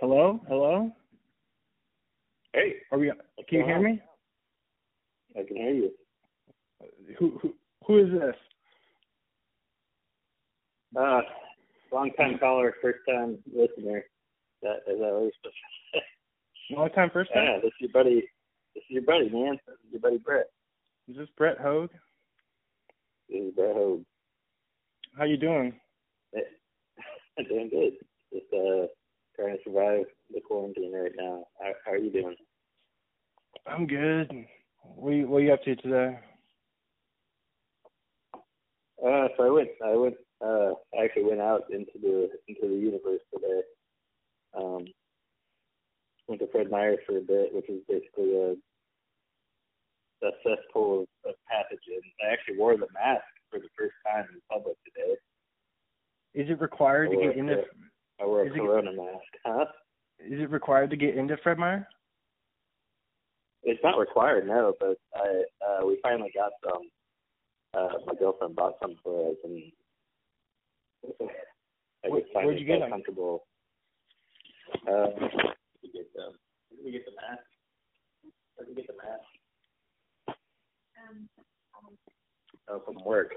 Hello? Hello? Hey, Are we can you hear me? I can hear you. Who who who is this? Uh, long time caller, first time listener. That is that what you're supposed to say? Long time first time? Yeah, this is your buddy. This is your buddy, man. This is your buddy Brett. Is this Brett Hogue? This is Brett Hogue. How you doing? doing good. Just uh trying to survive the quarantine right now. How, how are you doing? I'm good. What you, what are you up to today? Uh, so I went. I went. Uh, I actually went out into the into the universe today. Um, went to Fred Meyer for a bit, which is basically a a cesspool of, of pathogens. I actually wore the mask for the first time in public today. Is it required to get in into? I wore a is it- Corona mask. Huh? Is it required to get into Fred Meyer? It's not required, no. But I uh, we finally got some. Uh, my girlfriend bought some for us, and I Where- just finally you get felt comfortable. Uh, we get the did we get the mask? Did we get the mask? Oh, from work.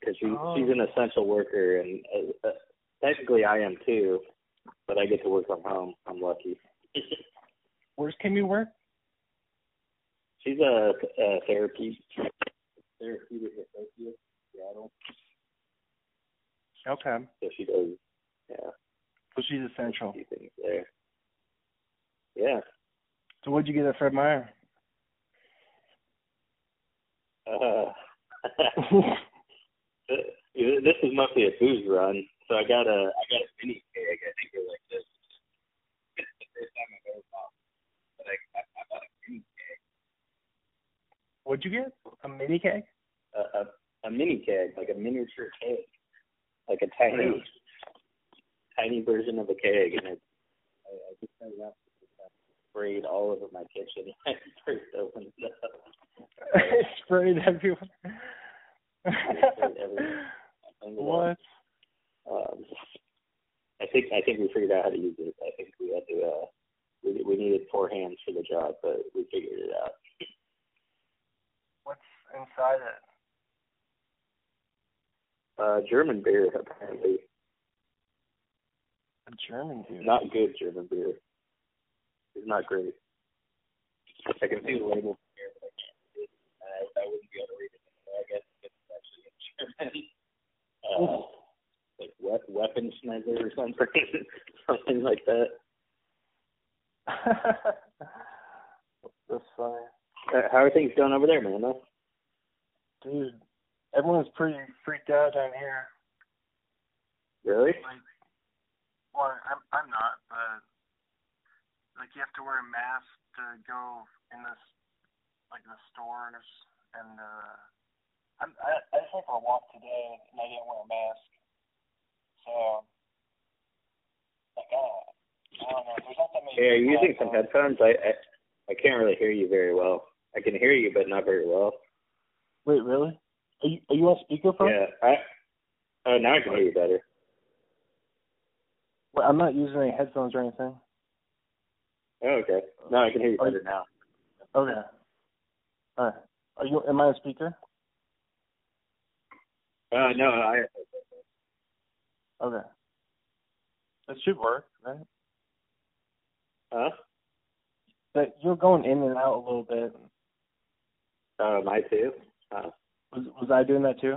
Because she, Oh. she's an essential worker, and uh, uh, technically I am too, but I get to work from home. I'm lucky. Where's Kimmy work? She's a, a therapist. therapy therapeutic associate, Seattle. Okay. So she does, yeah, So she's essential. few things there. Yeah. So what'd you get at Fred Meyer? Uh, this is mostly a booze run, so I got a I got a mini keg. I think they're like this. It's the first time I've ever bought, but I I, I bought a mini keg, What'd you get? A mini keg? a, a a mini keg, like a miniature keg, like a tiny Really? tiny version of a keg, and it I, I just it up. Sprayed all over my kitchen. when I first opened it up. Sprayed everywhere. Sprayed everywhere. I up what? Um, I think I think we figured out how to use it. I think we had to. Uh, we we needed four hands for the job, but we figured it out. What's inside it? Uh, German beer, apparently, A German dude. not good German beer. It's not great. I can see the label here, but I can't read it. I, I wouldn't be able to read it. So I guess it's actually in German. Uh, like we- weapon Schneider or something, something like that. That's funny. Uh, how are things going over there, man? Dude, everyone's pretty freaked out down here. Really? Like, well, I'm I'm not, but like you have to wear a mask to go in this like the stores, and uh, I'm I, I just went for a walk today, and I didn't wear a mask. So, like, uh, I don't know. There's not that many. Hey, are you using some headphones? I, I I can't really hear you very well. I can hear you, but not very well. Wait, really? Are you are you on speakerphone? Yeah. I. Oh, now I can hear you better. Wait, I'm not using any headphones or anything. Oh, okay. No, I can hear you Are better now. Okay. All right. Are you? Am I a speaker? Uh, no, I. Okay. That should work, right? Huh? But you're going in and out a little bit. Uh, I too. Uh, Was was I doing that too?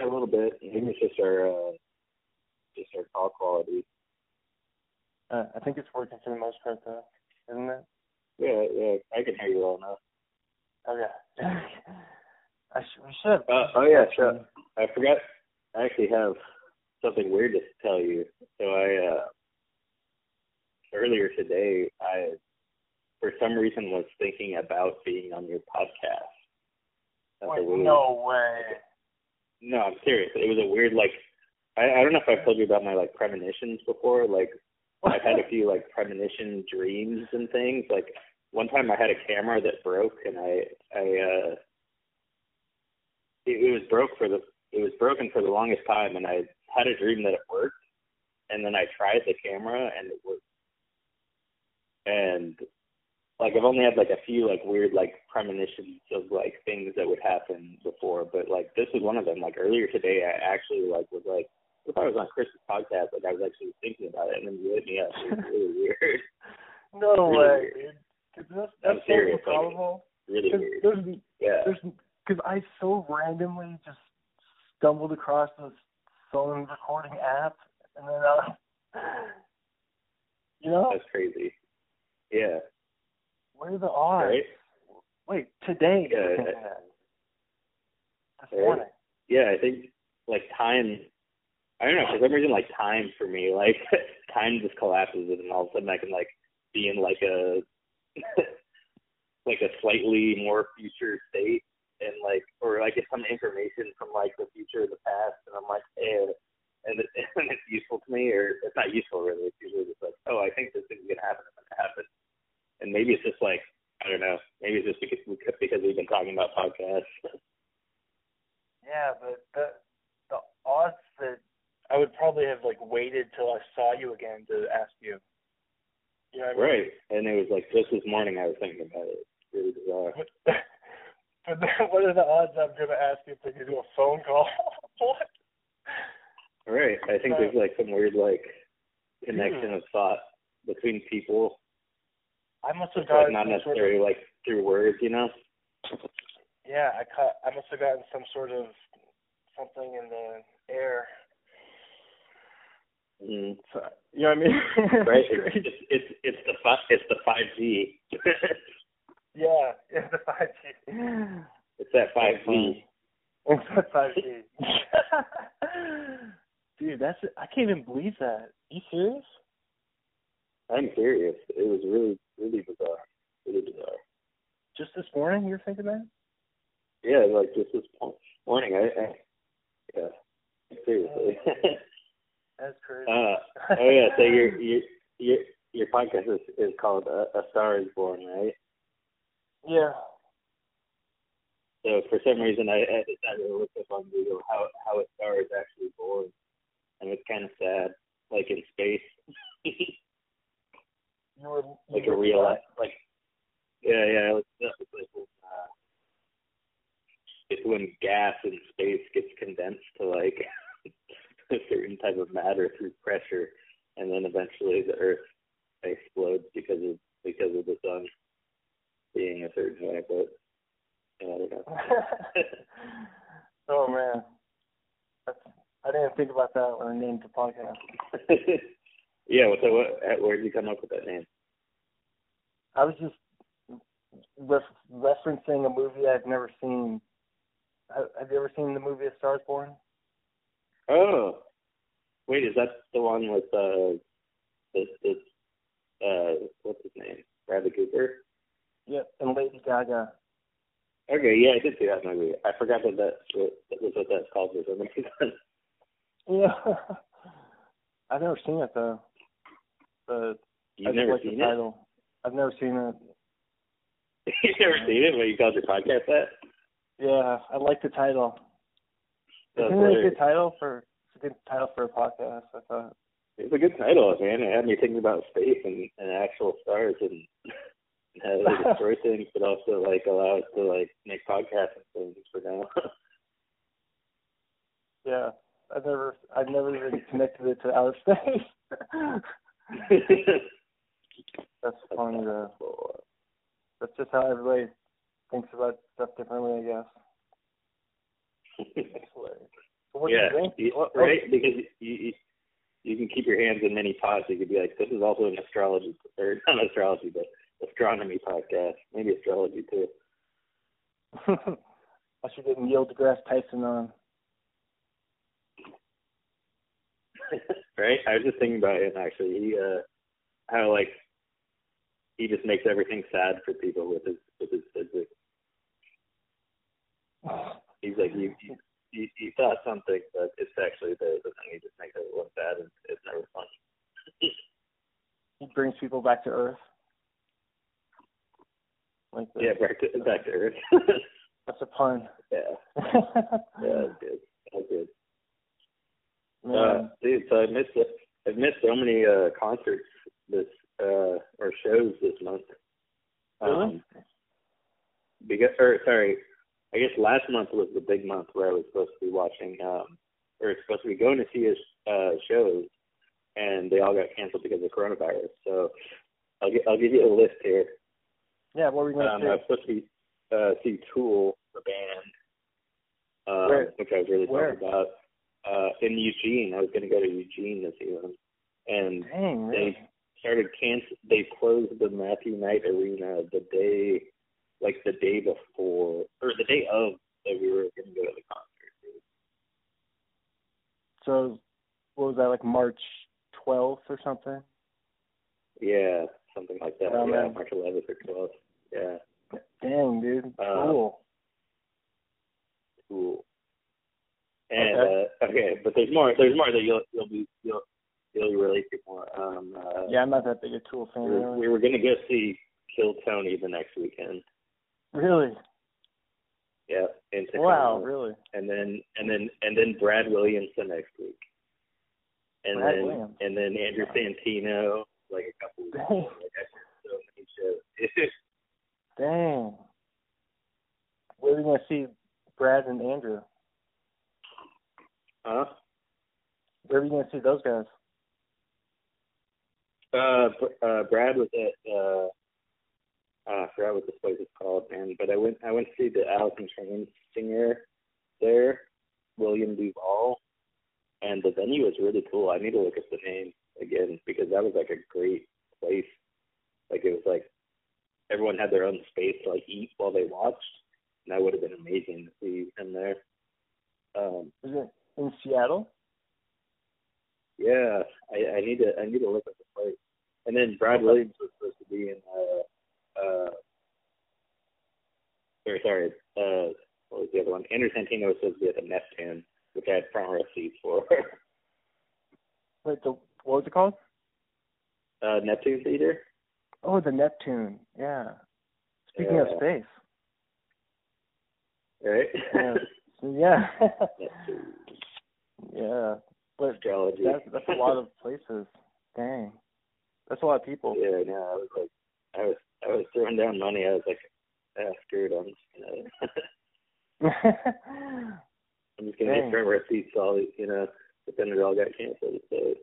a little bit. Maybe it's just our uh, just our call quality. Uh, I think it's working for the most part, though, isn't it? Yeah, yeah. I can hear you well enough. Okay. I sh- we should. Uh, oh yeah, sure. I forgot. I actually have something weird to tell you. So I uh earlier today, I for some reason was thinking about being on your podcast. That's Wait, weird- no way. No, I'm serious. It was a weird like. I, I don't know if I've told you about my like premonitions before. Like I've had a few like premonition dreams and things. Like one time I had a camera that broke and I I uh it, it was broke for the it was broken for the longest time and I had a dream that it worked and then I tried the camera and it worked. And like I've only had like a few like weird like premonitions of like things that would happen before, but like this was one of them. Like earlier today, I actually like was like, if I was on Chris's podcast, like I was actually thinking about it, and then you hit me up. It was really weird. No really way, weird. dude. Cause that's I'm that's serious, so like. Really Cause weird. there's Yeah. there's because I so randomly just stumbled across this phone recording app, and then uh, you know, That's crazy. Yeah. Where are the odds? Right. Wait, today Yeah, I- This Right. morning. yeah, I think like time. I don't know for some reason like time for me like time just collapses and all of a sudden I can like be in like a like a slightly more future state and like or I get some information from like the future or the past and I'm like eh and, it, and it's useful to me or it's not useful really it's usually just like oh I think this thing's gonna happen and it happens and maybe it's just like I don't know maybe it's just because because we've been talking about podcasts Yeah, but the the odds that I would probably have like waited till I saw you again to ask you. You know what I mean? Right. And it was like just this morning I was thinking about it. It's really bizarre. But, but then what are the odds I'm gonna ask you if they can do a phone call? what? Right. I think there's like some weird like connection of thought between people. I must have It's like gotten not some sort of, like through words, you know? yeah, I caught I must have gotten some sort of something in the air. Mm. So, you know what I mean? Right. It's It's, it's the it's the five G. yeah, it's the five G. it's that five G. It's the five G. Dude, that's I can't even believe that. you serious? I'm serious. It was really really bizarre. Really bizarre. Just this morning you were thinking that? Yeah, like just this morning. I, I yeah. Seriously. That's crazy. uh oh yeah. So your your your your podcast is is called A, a Star Is Born, right? yeah. So for some reason, I, I decided to look up on Google how how a star is actually born, and it's kind of sad, like in space, You were like you a were real what? like yeah yeah it's, it's like when, uh, it's when gas in space gets condensed to like a certain type of matter through pressure, and then eventually the Earth explodes because of because of the sun being a certain way, but. yeah, I don't know. oh man. That's I didn't think about that when I named the podcast. yeah, so what, uh, where did you come up with that name? I was just ref- referencing a movie I've never seen. Ha- Have you ever seen the movie A Star Is Born? Oh, wait, is that the one with uh, this, this uh, what's his name? Bradley Cooper. Yep. And Lady Gaga. Okay, yeah, I did see that movie. I forgot that that, that was what that's called for some reason. Yeah. I've never seen it though. But You've just never like seen the it? title. I've never seen it. You've never seen it? What you called your podcast that? Yeah, I like the title. That's Isn't it a good title for it's a good title for a podcast, I thought. It's a good title, man. It had me thinking about space and, and actual stars and how they destroy things, but also like allow us to like make podcasts and things for now. Yeah. I've never I've never even connected it to outer space. That's funny though. That's just how everybody thinks about stuff differently, I guess. So yeah, you you- What- what- right? Because you, you you can keep your hands in many pots. You could be like, this is also an astrology or not astrology, but astronomy podcast, maybe astrology too. I should get Neil deGrasse Tyson on. right? I was just thinking about him actually. He uh how like he just makes everything sad for people with his with his physics. He's like you you, you, you thought something, but it's actually the the thing. He just makes it look bad, and it's never fun. He brings people back to Earth. Like the, Yeah, back to back to Earth. that's a pun. yeah, yeah, that's good. That's good. Man, Uh, dude, so I missed it. I've missed so many uh concerts this uh or shows this month. Really? Um, because or sorry, I guess last month was the big month where I was supposed to be watching um or supposed to be going to see a uh shows and they all got canceled because of coronavirus. So I'll get I'll give you a list here. Yeah, what were you gonna Um, say? I was supposed to be uh, see Tool, the band, um, Where? which I was really Where? pumped about. Uh, in Eugene, I was going to go to Eugene to see them, and Dang, really? they started cancel. They closed the Matthew Knight Arena the day, like the day before or the day of that we were going to go to the concert. So, what was that like March 12th or something? Yeah, something like that. Oh, yeah. March 11th or 12th. Yeah, Dang, dude, Uh, cool. cool. And Okay. uh okay, but there's more. There's more that you'll you'll be you'll you'll relate to more. Um, uh, Yeah, I'm not that big a Tool fan. we were, Really. we were gonna go see Kill Tony the next weekend. really? Yeah, in Wow, really? And then and then and then Brad Williams the next week. And Brad then Williams. and then Andrew Santino like a couple weeks. Dang. Like I said, so many shows. Dang. Where are we gonna see Brad and Andrew? huh? Where are we gonna see those guys? Uh, uh, Brad was at uh, uh, I forgot what this place is called, man. But I went I went to see the Alice in Chains singer there, William DuVall, and the venue was really cool. I need to look up the name again because that was like a great place. Like it was like everyone had their own space to like eat while they watched, and that would have been amazing to see him there. Um, Is it in Seattle? Yeah, I, I need to I need to look at the place. And then Brad Williams was supposed to be in uh uh or sorry, uh what was the other one? Andrew Santino was supposed to be at the Neptune, which I had front row seats for. Wait, the what was it called? uh Neptune Theater? Oh, the Neptune. Yeah. Speaking of space. Right? Yeah. Yeah. Yeah. But Astrology. that's that's a lot of places. Dang. That's a lot of people. Yeah, no, I was like I was I was throwing down money, I was like, ah, screw it, I'm just gonna I'm just gonna Dang. get front row all you know, but then it all got canceled, so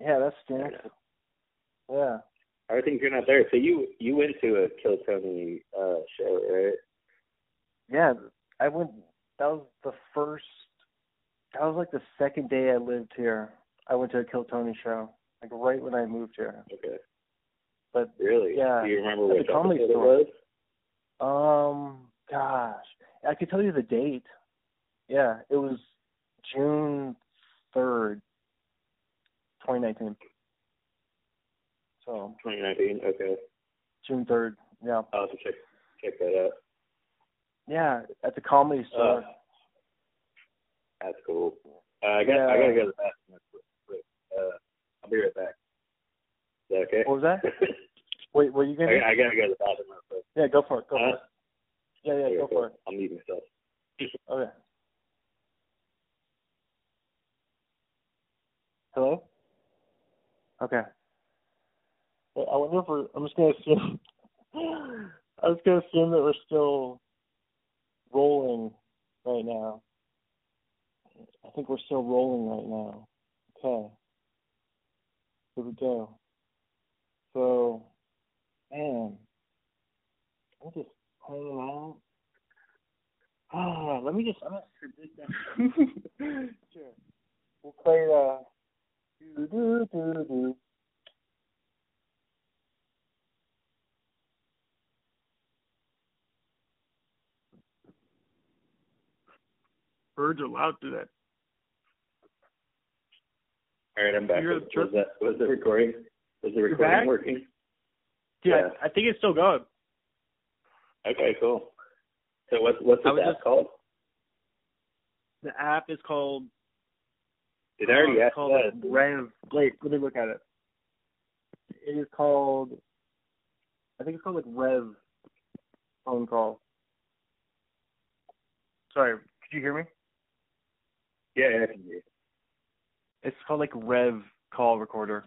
yeah, that's stinks. Yeah. I think you're not there. So you you went to a Kill Tony uh show, right? Yeah. I went that was the first that was like the second day I lived here. I went to a Kill Tony show. Like right when I moved here. Okay. But Really? Yeah. Do you remember At which the Comedy Store. it was? Um, gosh, I could tell you the date. Yeah, it was June third, twenty nineteen. So 2019. Okay. June third. Yeah, I'll have to check check that out. yeah, at the Comedy Store. Uh, that's cool. Uh, I got I gotta go to the bathroom real quick. Uh, I'll be right back. Is that okay? What was that? Wait, were you gonna? I, I gotta go to the bathroom real quick. Yeah, go for it. Go Uh, for it. Yeah, yeah, Okay, go cool. for it. I'll mute myself. Okay. Hello. Okay. I wonder if we're. I'm just gonna assume. I was gonna assume that we're still rolling right now. I think we're still rolling right now. Okay. Here we go. So, man, I'm just hanging out. Ah, let me just. I'm sure. We'll play uh. Do do do do. Birds are loud to that. All right, I'm back. Was, the was that was the recording? Was the recording working? Yeah, Yeah. I think it's still going. Okay, cool. So what's what's was app just- called? The app is called Did I already uh, called that? Rev. Wait, let me look at it. It is called. I think it's called like Rev phone call. Sorry, could you hear me? Yeah, yeah, I can hear you. It's called like Rev Call Recorder.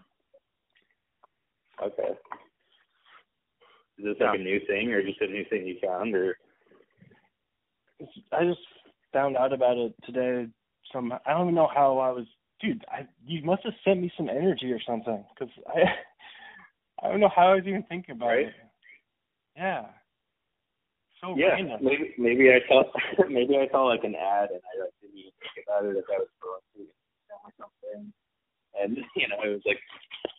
Okay. Is this like a new thing, or just a new thing you found, or? I just found out about it today. Some I don't even know how I was. Dude, I you must have sent me some energy or something because I I don't know how I was even thinking about Right. it. Yeah. So Yeah, random. maybe maybe I saw maybe I saw like an ad and I like didn't even think about it if I was Instagram or something. And you know, it was like,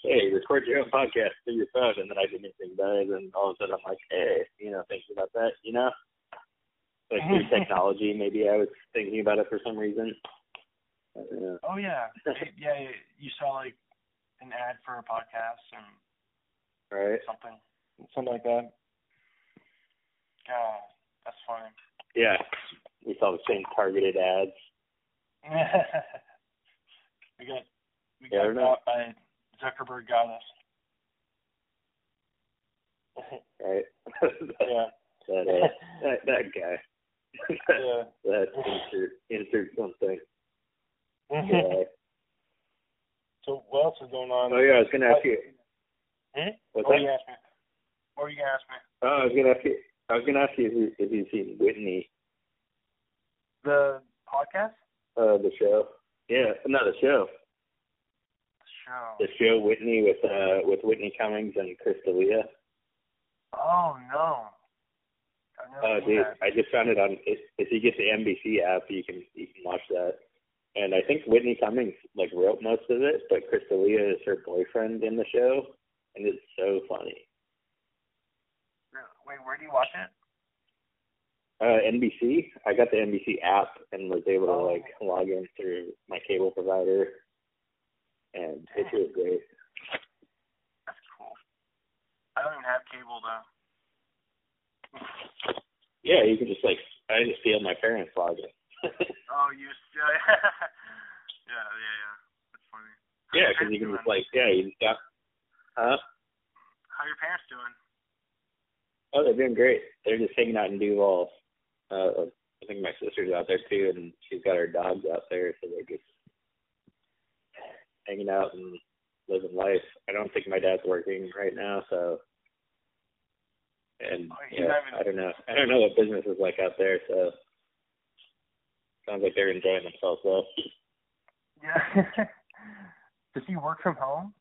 hey, record your own podcast through your phone, and then I didn't think about it, and all of a sudden I'm like, hey, you know, thinking about that, you know, like through technology, maybe I was thinking about it for some reason. I. Oh yeah, yeah. You saw like an ad for a podcast and Right? something, something like that. God, that's funny. Yeah, we saw the same targeted ads. we got we Yeah, got don't got by Zuckerberg got us. Right? yeah. that, uh, that that guy. Yeah. that insert insert something. Yeah. so what else is going on? Oh yeah, I was gonna ask you. Hmm? What's What that? were you ask me? What were you gonna ask me? Oh, I was gonna ask you. I was gonna ask you if you if you've seen Whitney, The podcast? uh, the show. Yeah, not the show. Show. The show Whitney with uh with Whitney Cummings and Chris D'Elia. Oh no. Oh, dude, that. I just found it on. If, if you get the NBC app, you can you can watch that. And I think Whitney Cummings like wrote most of it, but Chris D'Elia is her boyfriend in the show, and it's so funny. Wait, where do you watch it? Uh, NBC. I got the NBC app and was able to Oh. like log in through my cable provider, and it's really great. That's cool. I don't even have cable though. Yeah, you can just like I just steal my parents' login. Oh, you yeah, yeah, yeah, yeah. That's funny. yeah, because you can just like yeah, you just got. Huh? How your parents doing? Oh, they're doing great. They're just hanging out in Duvall. Uh, I think my sister's out there too, and she's got her dogs out there, so they're just hanging out and living life. I don't think my dad's working right now, so. And Oh, yeah, even- I don't know. I don't know what business is like out there, so sounds like they're enjoying themselves though. Yeah. Does he work from home?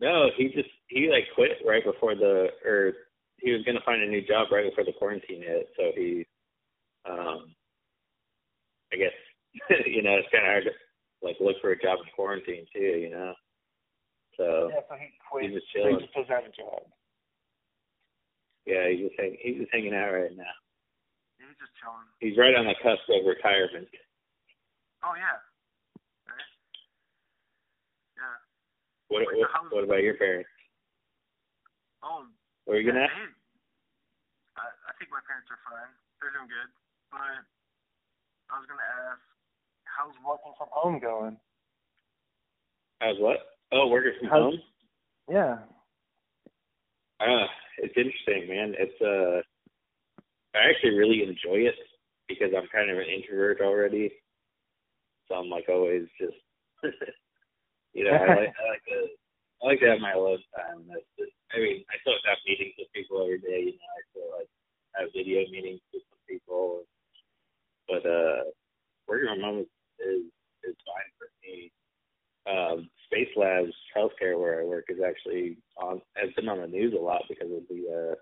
No, he just he like quit right before the or he was gonna find a new job right before the quarantine hit, so he um I guess you know, it's kinda hard to like look for a job in quarantine too, you know. So Yeah, so he quit. he's just So chilling. he just doesn't have a job. Yeah, he's just hang, he's just hanging out right now. He's just chilling. He's right on the cusp of retirement. Oh yeah. Right. Yeah. What so what, what about your parents? Oh. What are you gonna ask? I, I think my parents are fine. They're doing good. But I was gonna ask, how's working from home going? How's what? Oh, working from How's- home? Yeah. Uh, it's interesting, man. It's uh, I actually really enjoy it because I'm kind of an introvert already. So I'm like always just, you know, I like I like to I like to have my alone time. That's just, I mean, I still have meetings with people every day. You know, I still like have video meetings with some people, but uh, working from home is is, is fine for me um, Spacelabs Healthcare, where I work, is actually on has been on the news a lot because of the uh,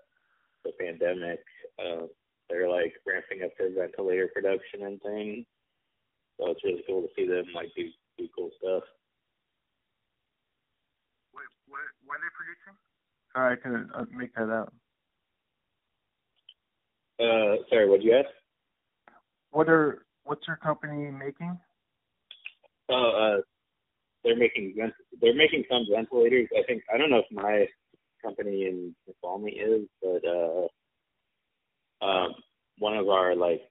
the pandemic. Uh, they're like ramping up their ventilator production and things, so it's really cool to see them like do do cool stuff. Wait, what? What are they producing? Sorry, I couldn't uh, make that out. Uh, sorry, what did you ask? What are? What's your company making? Oh, uh, they're making they're making some ventilators. I think I don't know if my company in Snoqualmie is, but uh, um, one of our like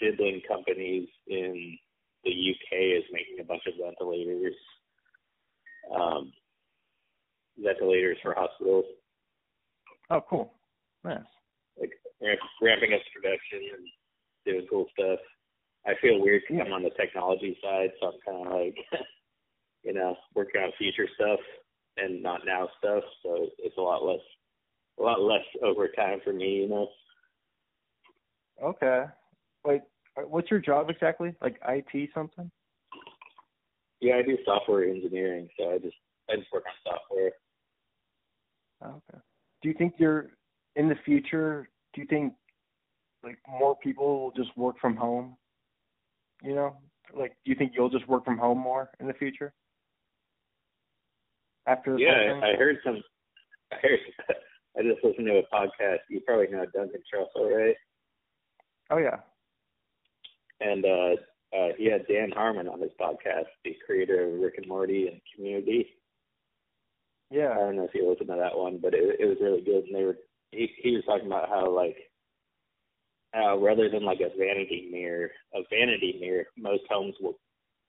sibling companies in the UK is making a bunch of ventilators. Um, ventilators for hospitals, Oh, cool. Nice. like ramp, ramping up production and doing cool stuff. I feel weird because I'm on the technology side, so I'm kind of like, you know, working on future stuff and not now stuff. So it's a lot less, a lot less overtime for me, you know. Okay. Like, uh, what's your job exactly? Like IT something? Yeah, I do software engineering, so I just I just work on software. Okay. Do you think you're in the future? Do you think like more people will just work from home? You know, like do you think you'll just work from home more in the future? After yeah, I heard some. I heard. I just listened to a podcast. You probably know Duncan Trussell, right? Oh yeah. And uh uh he had Dan Harmon on his podcast, the creator of Rick and Morty and Community. Yeah. I don't know if you listened to that one, but it it was really good and they were he he was talking about how like how rather than like a vanity mirror a vanity mirror, most homes will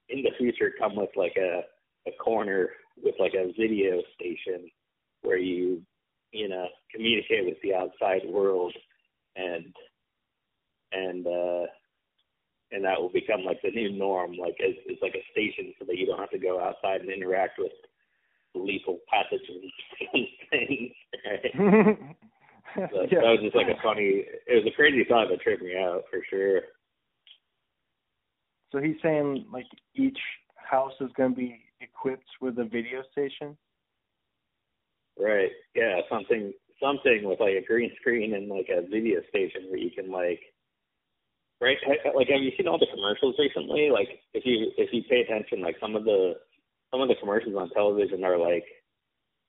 in the future come with like a a corner with like a video station where you you know communicate with the outside world and and uh and that will become like the new norm like it's, it's like a station so that you don't have to go outside and interact with lethal pathogens and things so yeah. that was just like a funny it was a crazy thought that tripped me out for sure. So he's saying like each house is going to be equipped with a video station? Right. Yeah something something with like a green screen and like a video station where you can like right like have you seen all the commercials recently? Like if you if you pay attention like some of the some of the commercials on television are like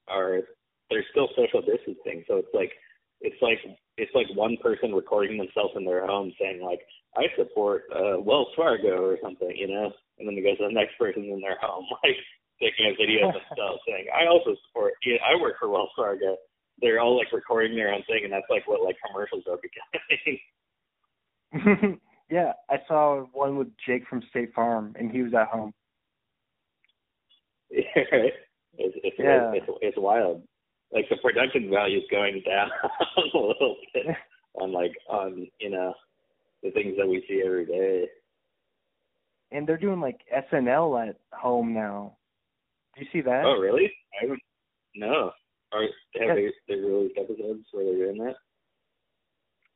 are they're still social distancing so it's like it's like it's like one person recording themselves in their home saying like I support uh Wells Fargo or something, you know, and then it goes to the next person in their home like taking a video of themselves saying I also support yeah, I work for Wells Fargo. They're all like recording their own thing and that's like what like commercials are becoming. yeah, I saw one with Jake from State Farm and he was at home. It's it's, Yeah. it's it's wild. Like the production value is going down a little bit on like on you know the things that we see every day. And they're doing like SNL at home now. Do you see that? Oh really? I haven't. No. Are have Yeah. they they released episodes where they're doing that?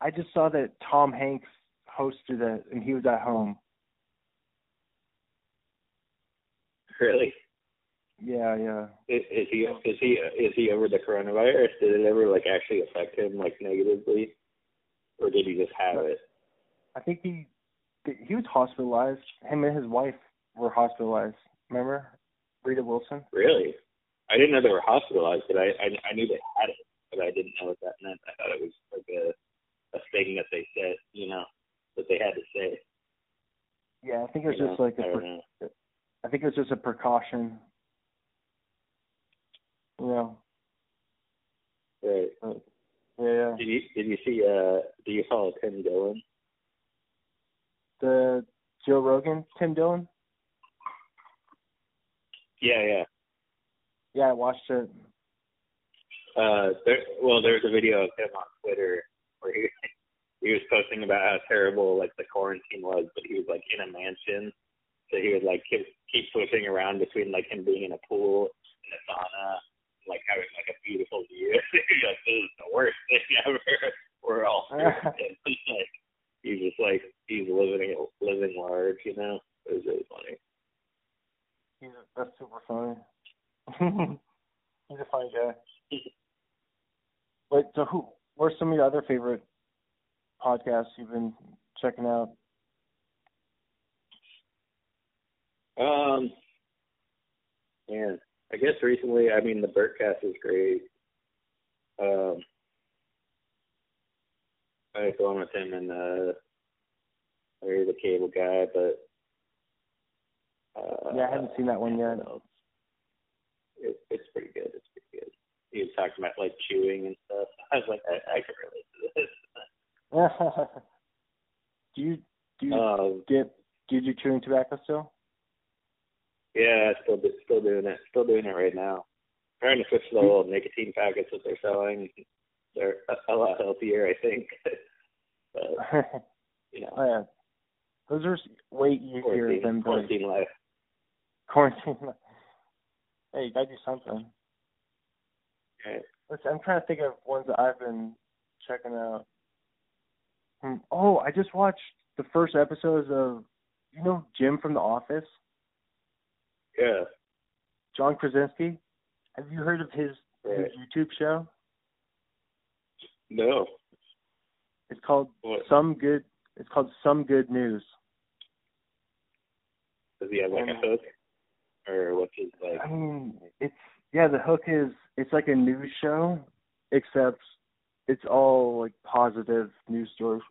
I just saw that Tom Hanks hosted it and he was at home. Really? Yeah, yeah. Is, is he is he is he over the coronavirus? Did it ever like actually affect him like negatively, or did he just have it? I think he he was hospitalized. Him and his wife were hospitalized. Remember, Rita Wilson? Really? I didn't know they were hospitalized, but I, I I knew they had it, but I didn't know what that meant. I thought it was like a a thing that they said, you know, that they had to say. Yeah, I think it was you just know? like a. I know. I think it was just a precaution. Know. Right. Yeah, yeah. Did you did you see uh do you follow Tim Dillon? The Joe Rogan, Tim Dillon. Yeah, yeah. Yeah, I watched it. Uh there well there's a video of him on Twitter where he he was posting about how terrible like the quarantine was, but he was like in a mansion. So he would like keep keep switching around between like him being in a pool and a sauna, like having like a beautiful year. Like, this is the worst thing ever. We're all. Like he's just like he's living living large, you know. It was really funny. He's that's super funny. He's a funny guy. Wait, so who? What are some of your other favorite podcasts you've been checking out? Um, man, I guess recently, I mean, the Bertcast is great. Um, I was going with him and uh, Larry the Cable Guy, but uh, Yeah, I haven't seen that one yet. It, it's pretty good. It's pretty good. He was talking about like chewing and stuff. I was like, I, I can relate to this. do you do you Um, get do you do chewing tobacco still? Yeah, still still doing it. Still doing it right now. Trying to switch to the little nicotine packets that they're selling. They're a, a lot healthier, I think. but you know, oh, yeah. Those are way easier Quarantine, than the quarantine life. quarantine. Life. Hey, you gotta do something. Right. Let's, I'm trying to think of ones that I've been checking out. Hmm. Oh, I just watched the first episodes of you know Jim from The Office, Yeah. John Krasinski. Have you heard of his, his YouTube show? No. It's called What? Some Good. It's called Some Good News. Does he have like a hook? Or what's his like? I mean, it's yeah. The hook is it's like a news show, except it's all like positive news stories.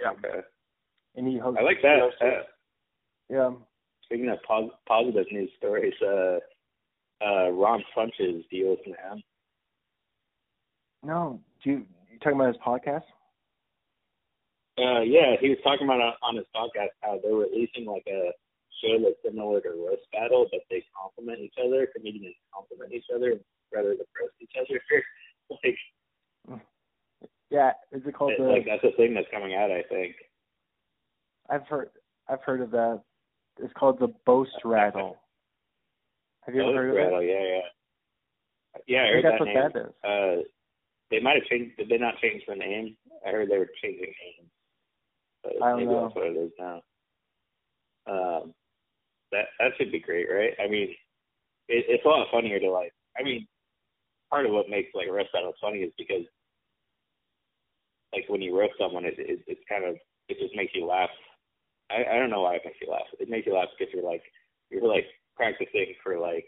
Yeah, Okay. and he hosts. I like that. Uh, Yeah. speaking of pos- positive news stories, uh, uh, Ron Funches, do you listen him? No, do you you talking about his podcast? Uh, yeah, he was talking about on, on his podcast how they're releasing like a show that's similar to Roast Battle, but they compliment each other. Comedians compliment each other rather than roast each other. like, Yeah, is it called it- the? like that's a thing that's coming out. I think. I've heard I've heard of that. It's called the Boast Rattle. Have you ever Roast heard of Battle, it? yeah, yeah. Yeah, I I heard that's that what name. that is. Uh, they might have changed. Did they not change the name? I heard they were changing names. But I don't maybe know. that's what it is now. Um, that that should be great, right? I mean, it, it's a lot funnier to like. I mean, part of what makes like a roast battles funny is because, like, when you roast someone, it, it it's kind of it just makes you laugh. I I don't know why it makes you laugh. It makes you laugh because you're like you're like practicing for like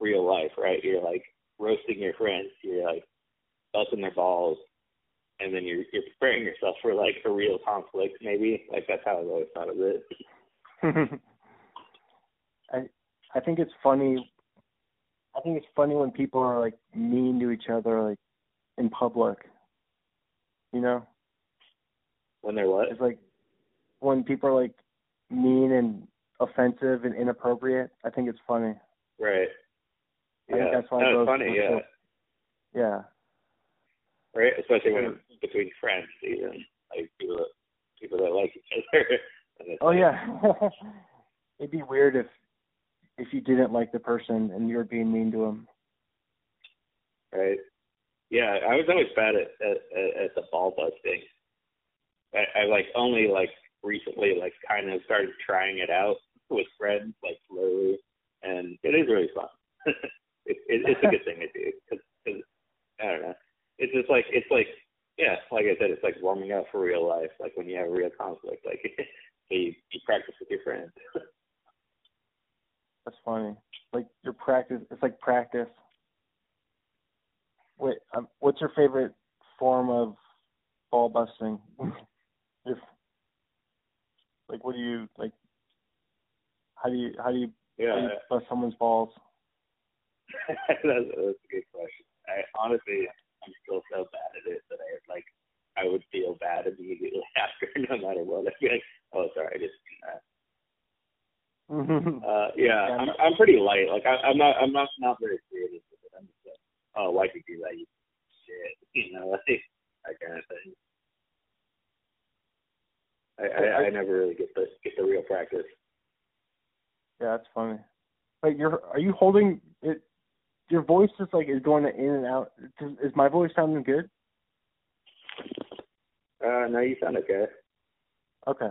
real life, right? You're like roasting your friends. You're like busting their balls, and then you're you're preparing yourself for like a real conflict, maybe. Like that's how I've always thought of it. I I think it's funny. I think it's funny when people are like mean to each other, like in public. You know, When they're what? it's like when people are like mean and offensive and inappropriate. I think it's funny. Right. I think Yeah, that's why no, those it's funny. Yeah, Yeah. right. Especially when it's between friends, even like people that people that like each other. Oh like, yeah. It'd be weird if if you didn't like the person and you were being mean to them. Right. Yeah, I was always bad at at, at, at the ball busting. I, I like only like recently like kind of started trying it out with friends like slowly, and it is really fun. it, it, it's a good thing to do because I don't know. It's just like it's like yeah, like I said, it's like warming up for real life. Like when you have a real conflict, like you you practice with your friends. That's funny. Like your practice, it's like practice. Wait, um, what's your favorite form of ball busting? if like, what do you like? How do you how do you, how do yeah, you bust someone's balls? that's, that's a good question. I honestly, I'm still so bad at it that I like, I would feel bad immediately after, no matter what. I'd be like, oh, sorry, I just did that. Uh, yeah, Yeah, I'm I'm pretty light. Like I, I'm not I'm not not very creative with it. I'm just like, oh, why'd you do that? You shit, you know, like that kind of thing. I, I, I never really get the get the real practice. yeah, that's funny. Wait, you're are you holding it? Your voice is like is going in and out. Does, is my voice sounding good? Uh, no, you sound okay. Okay.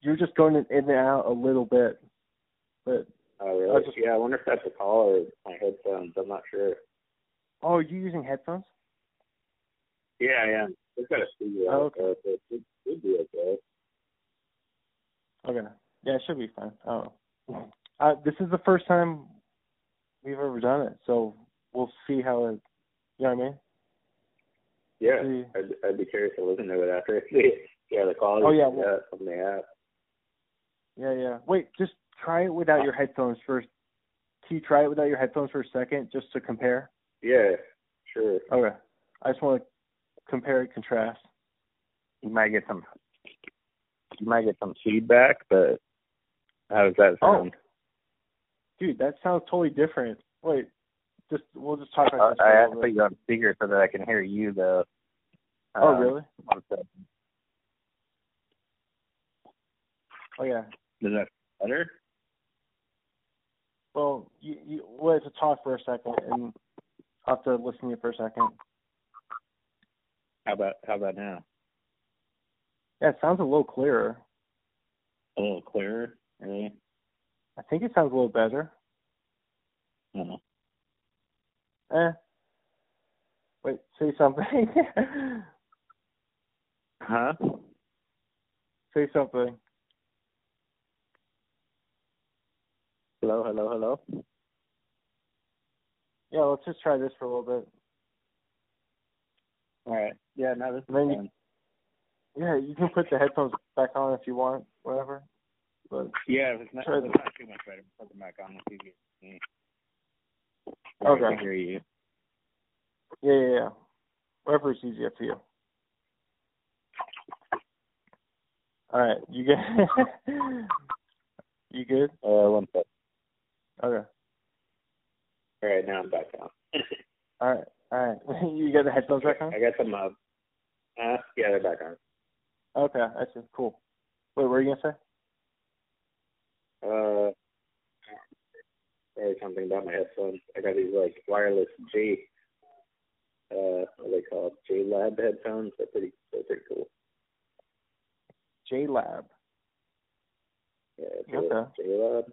You're just going in and out a little bit, but Oh, really? I just- yeah, I wonder if that's a call or my headphones. I'm not sure. oh, are you using headphones? Yeah, yeah. We've got a studio, Oh, okay. so it should, be okay. Okay. Yeah, it should be fine. Oh. Uh, this is the first time we've ever done it, so we'll see how it. You know what I mean? Yeah, See. I'd, I'd be curious to listen to it after. yeah, the quality. Oh, yeah, yeah, well- from the app. Yeah, yeah. Wait, just try it without your headphones first. Can you try it without your headphones for a second, just to compare? Yeah, sure. Okay. I just want to compare and contrast. You might get some. You might get some feedback, but how does that Oh. sound? Dude, that sounds totally different. Wait, just we'll just talk I, like this. for have to put you on speaker so that I can hear you, though. Oh, Um, really? Oh yeah. Is that better? Well, you you we'll have to talk for a second, and I'll have to listen to you for a second. How about how about now? Yeah, it sounds a little clearer. A little clearer, really? I think it sounds a little better. No. Eh. Wait, say something. Huh? say something. Hello, hello, hello. Yeah, let's just try this for a little bit. All right. Yeah, no, this is Then you- Yeah, you can put the headphones back on if you want, whatever. But Yeah, it's not, it's not too much better. Put them back on if you. I Okay. can hear you. yeah, yeah, yeah. Whatever is easier for you. All right, you good? you good? Uh, one sec. Okay. All right, now I'm back on. All right, all right. you got the headphones back on? I got some. Uh, uh, yeah, they're back on. Okay, I see. Cool. Wait, what were you gonna say? Uh, sorry, something about my headphones. I got these like wireless J. Uh, what are they called? J Lab headphones. They're pretty. They're pretty cool. J Lab. Yeah. J, Okay. J Lab.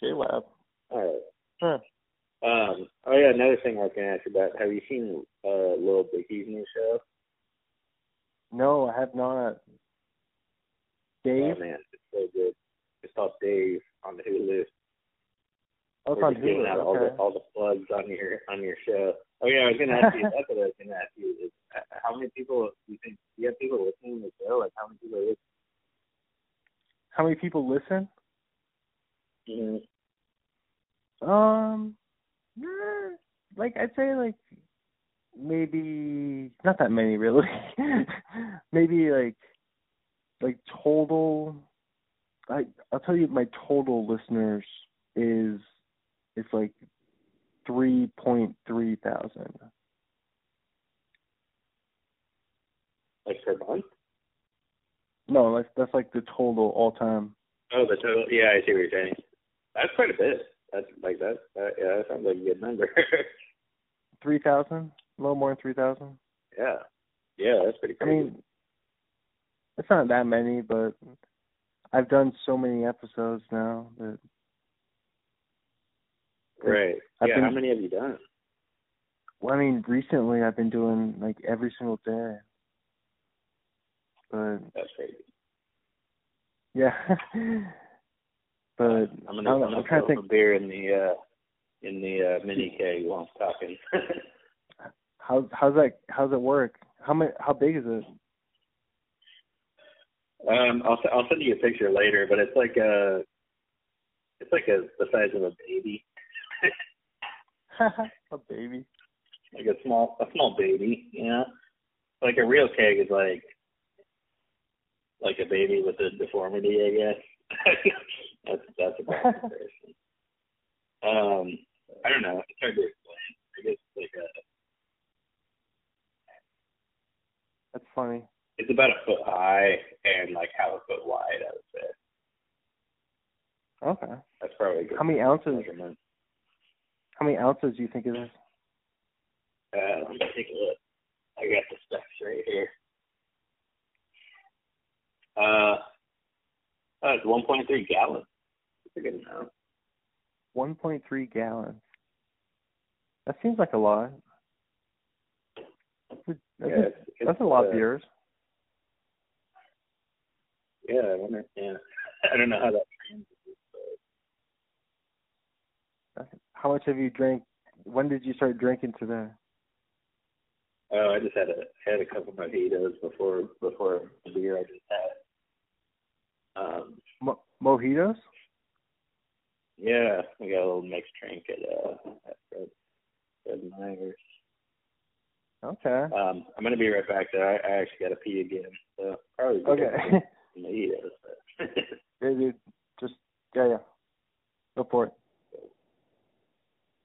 J Lab. All right. Um. Oh yeah. Another thing I was gonna ask you about. Have you seen uh Lil Dicky's new show? No, I have not. Dave? Oh man, it's so good. It's called Dave on the Hulu. Oh, it's We're on Hulu. out all the all the plugs on your on your show. Oh yeah, I was gonna ask you. that's what I was gonna ask you. Is uh, how many people do you think? Do you have people listening to the show? Like how many people are How many people listen? listening? Um, like I'd say like maybe not that many really. maybe like like total. I I'll tell you my total listeners is it's like three point three thousand. Like per month? No, that's that's like the total all time. Oh, the total. Yeah, I see what you're saying. That's quite a bit. That's like that. Uh, yeah, that sounds like a good number. Three thousand, a little more than three thousand. yeah, yeah, that's pretty I mean, it's not that many, but I've done so many episodes now that right. I've yeah. been- How many have you done? Well, I mean, recently I've been doing like every single day. But That's crazy. yeah. but I'm gonna, I'm gonna I'm trying to think a beer in the uh in the uh mini keg while I'm talking. how how's that how's it work? How many how big is it? um, I'll I'll send you a picture later, but it's like a it's like a the size of a baby, a baby. like a small a small baby, you know. Like a real keg is like like a baby with a deformity, I guess. that's that's a bad comparison. Um, I don't know. It's hard to explain. I guess it's like a That's funny. it's about a foot high and like half a foot wide. I would say Okay. that's probably good How many ounces measurement. how many ounces do you think it is? Uh, let me take a look. I got the specs right here. Uh, oh, it's 1.3 gallons. A good amount. One point three gallons. That seems like a lot. That's a, that's Yeah, it's, that's a lot uh, of beers. Yeah, I wonder. Yeah, I don't know how that. How much have you drank? When did you start drinking today? Oh, I just had a had a couple mojitos before before the beer I just had. Um, Mo- mojitos? Yeah, we got a little mixed drink at uh at Fred, Fred Meyers. Okay. Um, I'm gonna be right back there. I, I actually got to pee again, so probably Okay. mojitos. But yeah, dude. Just yeah, yeah. Go for it.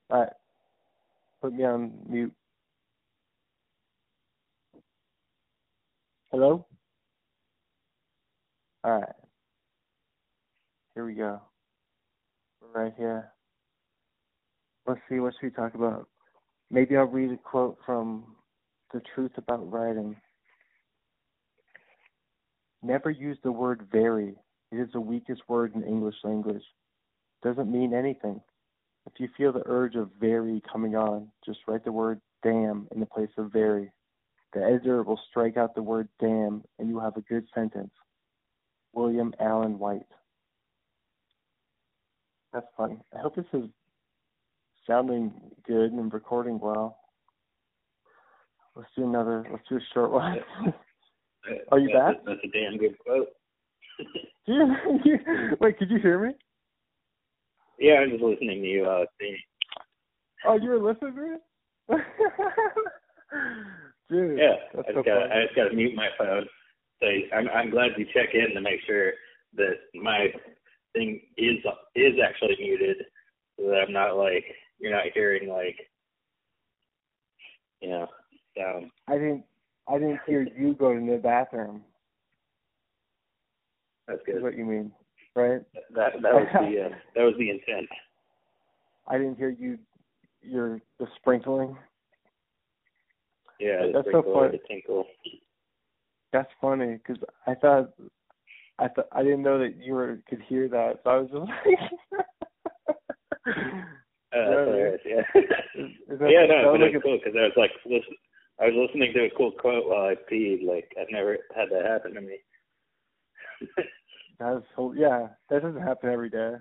All right. Put me on mute. Hello? All right. Here we go. Right here. Let's see, what should we talk about? Maybe I'll read a quote from The Truth About Writing. Never use the word very. It is the weakest word in English language. Doesn't mean anything. If you feel the urge of very coming on, just write the word damn in the place of very. The editor will strike out the word damn and you have a good sentence. William Allen White. That's fun. I hope this is sounding good and recording well. Let's do another. Let's do a short one. Are you that's back? A, that's a damn good quote. Wait, could you hear me? Yeah, I'm just listening to you uh sing. Oh, you were listening to it? Dude, Yeah, that's I so just got funny. I just got to mute my phone. So I'm I'm glad you check in to make sure that my thing is is actually muted, so that I'm not like you're not hearing like you know sound. I didn't. I didn't hear you go to the bathroom. That's Is good. what you mean, right? That that was the uh, that was the intent. I didn't hear you. Your the sprinkling. Yeah, the That's so funny. the tinkle. That's funny because I thought I thought I didn't know that you were could hear that, so I was just like. Uh, that's Yeah, hilarious. Yeah. Is- is that- yeah, no, but like it's cool because I was like, listen, I was listening to a cool quote while I peed. Like I've never had that happen to me. That's so yeah. That doesn't happen every day.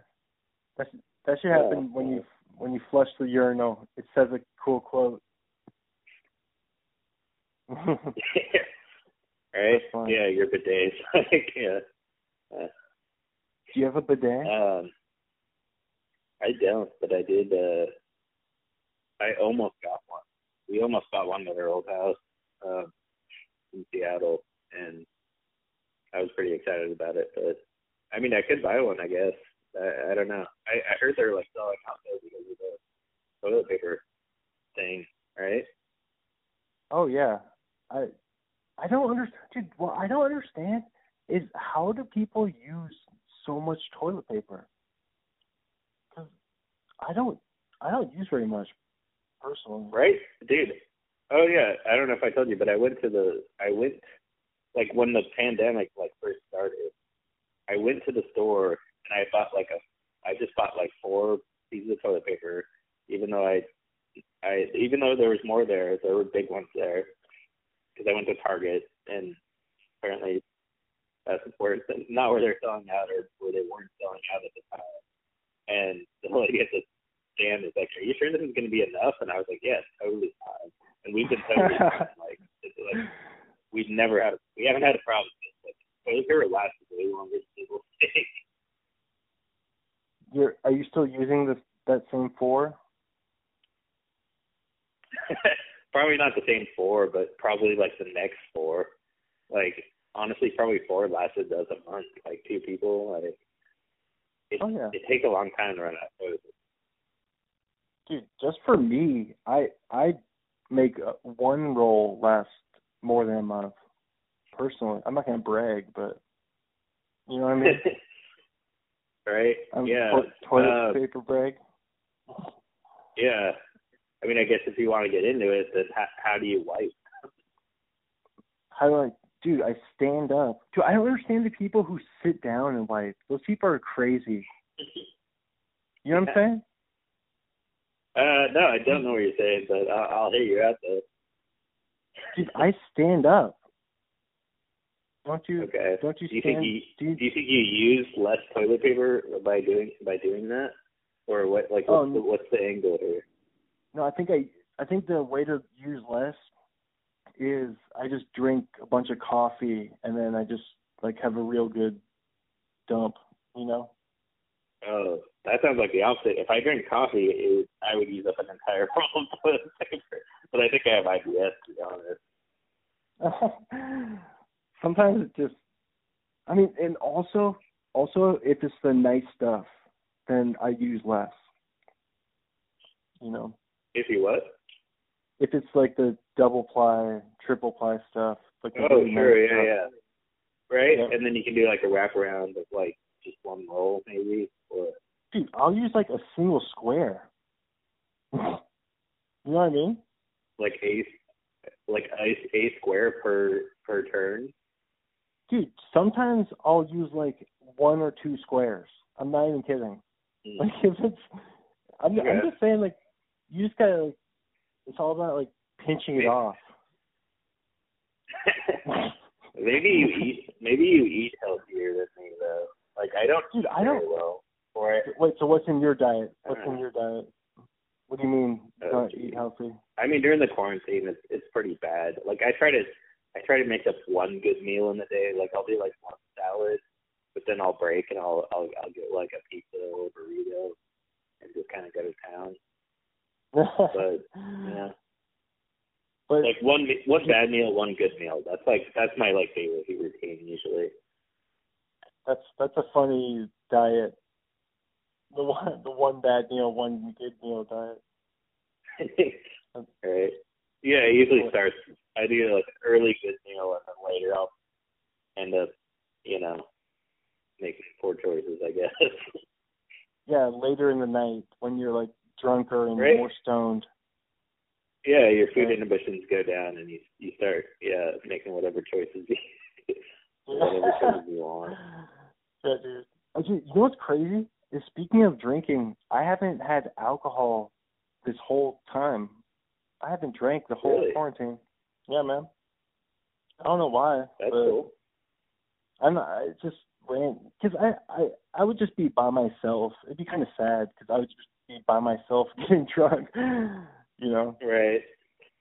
That should, that should happen Yeah. when you when you flush the urinal. It says a cool quote. right? Yeah, your bidets. like, yeah. Uh, Do you have a bidet? um, I don't, but I did. uh I almost got one. We almost got one at our old house um, in Seattle, and I was pretty excited about it. But I mean, I could buy one, I guess. I, I don't know. I, I heard they're like selling out there because of the toilet paper thing, right? Oh yeah. I I don't understand. Dude, what I don't understand is how do people use so much toilet paper? Because I don't I don't use very much personally. Right, dude. Oh yeah, I don't know if I told you, but I went to the I went like when the pandemic like first started. I went to the store and I bought like a I just bought like four pieces of toilet paper, even though I I even though there was more there, there were big ones there because I went to Target and apparently where it's not where they're selling out or where they weren't selling out at the time. And the lady at the stand is like, "Are you sure this is going to be enough?" And I was like, "Yes, totally fine." And we've been totally fine. Like, it's like we've never had, we haven't had a problem. with this. Like, toilet paper lasts way longer than people think. You're are you still using this that same four? probably not the same four, but probably like the next four. Like honestly, probably four lasted us a month. Like two people. Like it, Oh, yeah. it takes a long time to run out of. Dude, just for me, I I make uh, one roll last more than a month. Personally, I'm not gonna brag, but you know what I mean. right? I'm yeah. toilet uh, paper brag. Yeah. I mean, I guess if you want to get into it, then how, how do you wipe? How do I, dude? I stand up. Dude, I don't understand the people who sit down and wipe. Those people are crazy. You know what I'm saying? Uh, no, I don't know what you're saying, but I'll, I'll hear you out there. Dude, I stand up. Don't you? Okay. Don't you Do you stand? think you do you, do you think you use less toilet paper by doing by doing that, or what? Like, Oh, the, what's the angle here? no, I think I. I think the way to use less is I just drink a bunch of coffee and then I just like have a real good dump. You know? Oh, that sounds like the opposite. If I drink coffee, it I would use up an entire roll of toilet paper. But I think I have IBS, to be honest. Sometimes it just. I mean, and also, also if it's the nice stuff, then I use less. You know, If you what? if it's like the double ply, triple ply stuff, like Oh, sure, yeah, stuff. yeah. Right, and then you can do like a wraparound of like just one roll maybe, or Dude, I'll use like a single square. you know what I mean? like a like a, a square per per turn. Dude, sometimes I'll use like one or two squares. I'm not even kidding. Mm. Like if it's, I'm, Okay. I'm just saying like you just gotta like it's all about like pinching it off. maybe you eat maybe you eat healthier than me though. Like I don't Dude, eat I don't- well. Or I, Wait, so what's in your diet? What's in uh-huh. your diet? What do you mean Oh, not geez. eat healthy? I mean during the quarantine it's it's pretty bad. Like I try to I try to make up one good meal in the day. Like I'll do like one salad, but then I'll break and I'll I'll I'll get like a pizza or a burrito and just kind of go to town. But yeah, but like one one bad meal, one good meal. That's like that's my like daily routine usually. that's that's a funny diet. The one the one bad meal, one good meal diet. right. Yeah, it usually starts. I do like an early good meal, and then later I'll end up, you know, making poor choices. I guess. Yeah, later in the night when you're like drunker and Right. more stoned. Yeah, your food inhibitions go down, and you you start yeah making whatever choices you whatever choices you want. Yeah, dude. Oh, you know what's crazy? Is speaking of drinking, I haven't had alcohol this whole time. I haven't drank the whole Really? quarantine. Yeah, man. I don't know why. That's but cool. I'm not, I just ran because I I I would just be by myself. It'd be kind of sad because I would just be by myself getting drunk. You know. Right.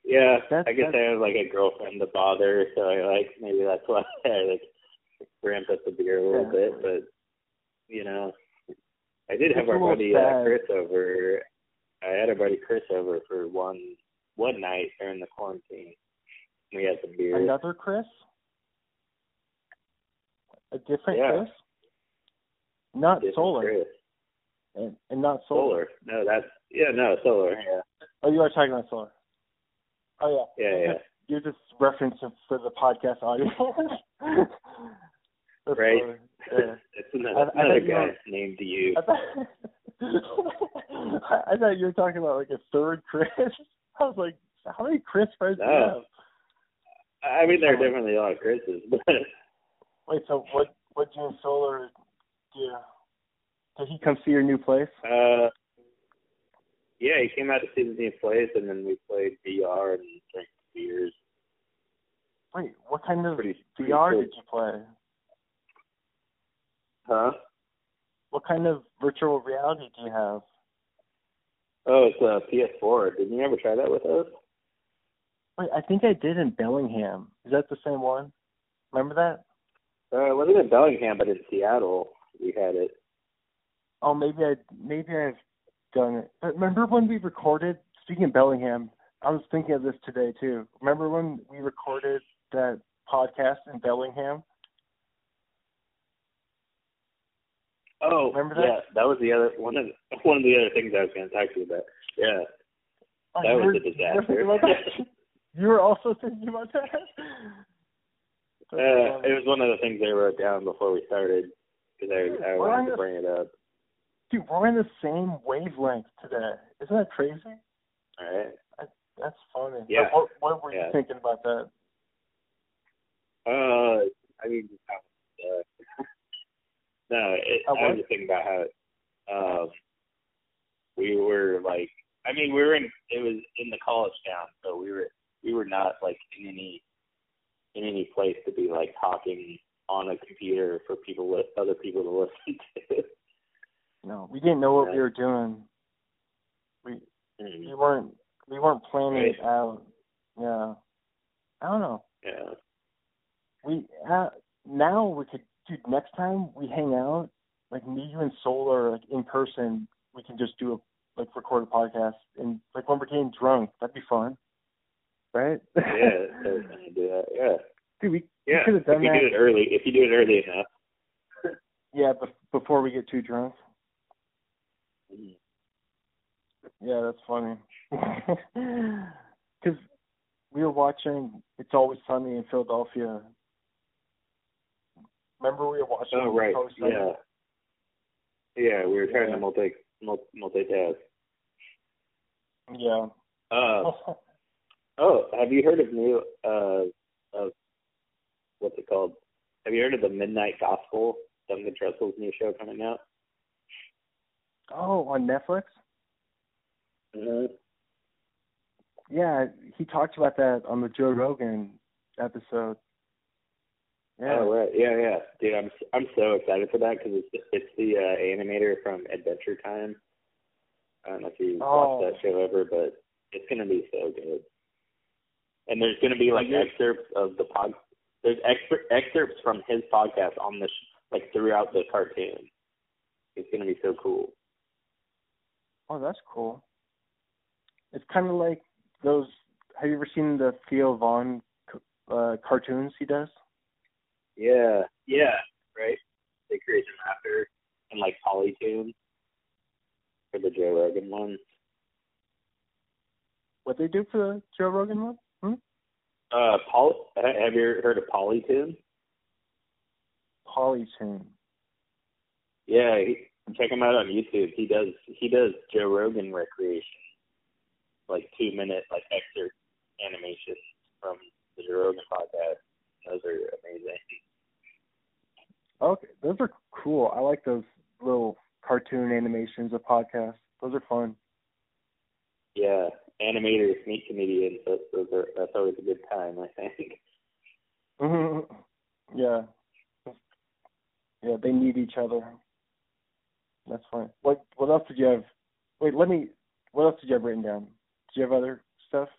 Yeah, That's- I guess that's- I have like a girlfriend to bother, so I like maybe that's why I like ramp up the beer a little Yeah. bit. But you know, I did have It's a our buddy uh. Chris over. I had our buddy Chris over for one one night during the quarantine. We had some beers. Another Chris? A different Yeah. Chris? Not Different solar. Chris. And, and not solar. Solar. No, that's yeah, no solar. Yeah, Oh, you are talking about solar. Oh yeah. yeah, yeah. You're just referencing for the podcast audience. Right. Yeah. it's another, I- I another you guy were- named you. I thought, I, I thought you were talking about like a third Chris. I was like, how many Chris friends do you have? I mean, there are definitely a lot of Chris's, but Wait, so what? What June Solar do? Did he come see your new place? Uh, yeah, he came out to see the new place, and then we played VR and drank beers. Wait, what kind of Pretty, pretty VR cool. did you play? Huh? What kind of virtual reality do you have? Oh, it's a PS4. Didn't you ever try that with us? Wait, I think I did in Bellingham. Is that the same one? Remember that? Uh, it wasn't in Bellingham, but in Seattle we had it. Oh, maybe I maybe I've done it. But remember when we recorded? Speaking of Bellingham, I was thinking of this today too. Remember when we recorded that podcast in Bellingham? Oh, Remember that? Yeah, that was the other one of the, one of the other things I was going to talk to you about. Yeah, Oh, That you was a you were disaster. thinking about that? you were also thinking about that. Uh, it was one of the things I wrote down before we started because I, I wanted to bring it up. Dude, we're in the same wavelength today. Isn't that crazy? All right. That's funny. Yeah. But what, what were Yeah. you thinking about that? Uh, I mean, uh, no, it, How I was just thinking about how um, we were like, I mean, we were in, it was in the college town, so we were, we were not like in any, in any place to be like talking on a computer for people with other people to listen to. No, we didn't know what we were doing. We Mm, we weren't we weren't planning it out. Yeah. I don't know. yeah. We uh, now we could dude, next time we hang out, like me, you and Solar like in person, we can just do a like record a podcast and like when we're getting drunk, that'd be fun. Right? Yeah, I do that. Yeah. dude, we, Yeah. we could have done If you that. do it early, if you do it early enough. Yeah, be- before we get too drunk. Yeah, that's funny. Because we were watching It's Always Sunny in Philadelphia. Remember we were watching Oh right. post Yeah. Yeah, we were trying Yeah. to multi multi multitask. Yeah. Uh, oh, have you heard of new uh of what's it called? Have you heard of the Midnight Gospel? Duncan Trussell's new show coming out. Oh, on Netflix? Mm-hmm. Yeah, he talked about that on the Joe Rogan episode. Yeah. Oh right, yeah, yeah, dude, I'm I'm so excited for that because it's it's the uh, animator from Adventure Time. I don't know if you Oh. watched that show ever, but it's gonna be so good. And there's gonna be like excerpts of the pod. There's excer- excerpts from his podcast on the sh- like throughout the cartoon. It's gonna be so cool. Oh, that's cool. It's kind of like those. Have you ever seen the Theo Von uh, cartoons he does? Yeah, yeah, right. They create them after and like Polytune for the Joe Rogan one. What they do for the Joe Rogan one? Hmm? Uh, Paul, have you heard of Polytune? Polytune. Yeah, he, check him out on YouTube. He does he does Joe Rogan recreation, like two minute like excerpt animations from the Joe Rogan podcast. Those are amazing. Okay, those are cool. I like those little cartoon animations of podcasts. Those are fun. Yeah, animators meet comedians. That's those are that's always a good time. I think. Mm-hmm. yeah. Yeah, they need each other. That's fine. What what else did you have? Wait, let me. What else did you have written down? Did you have other stuff?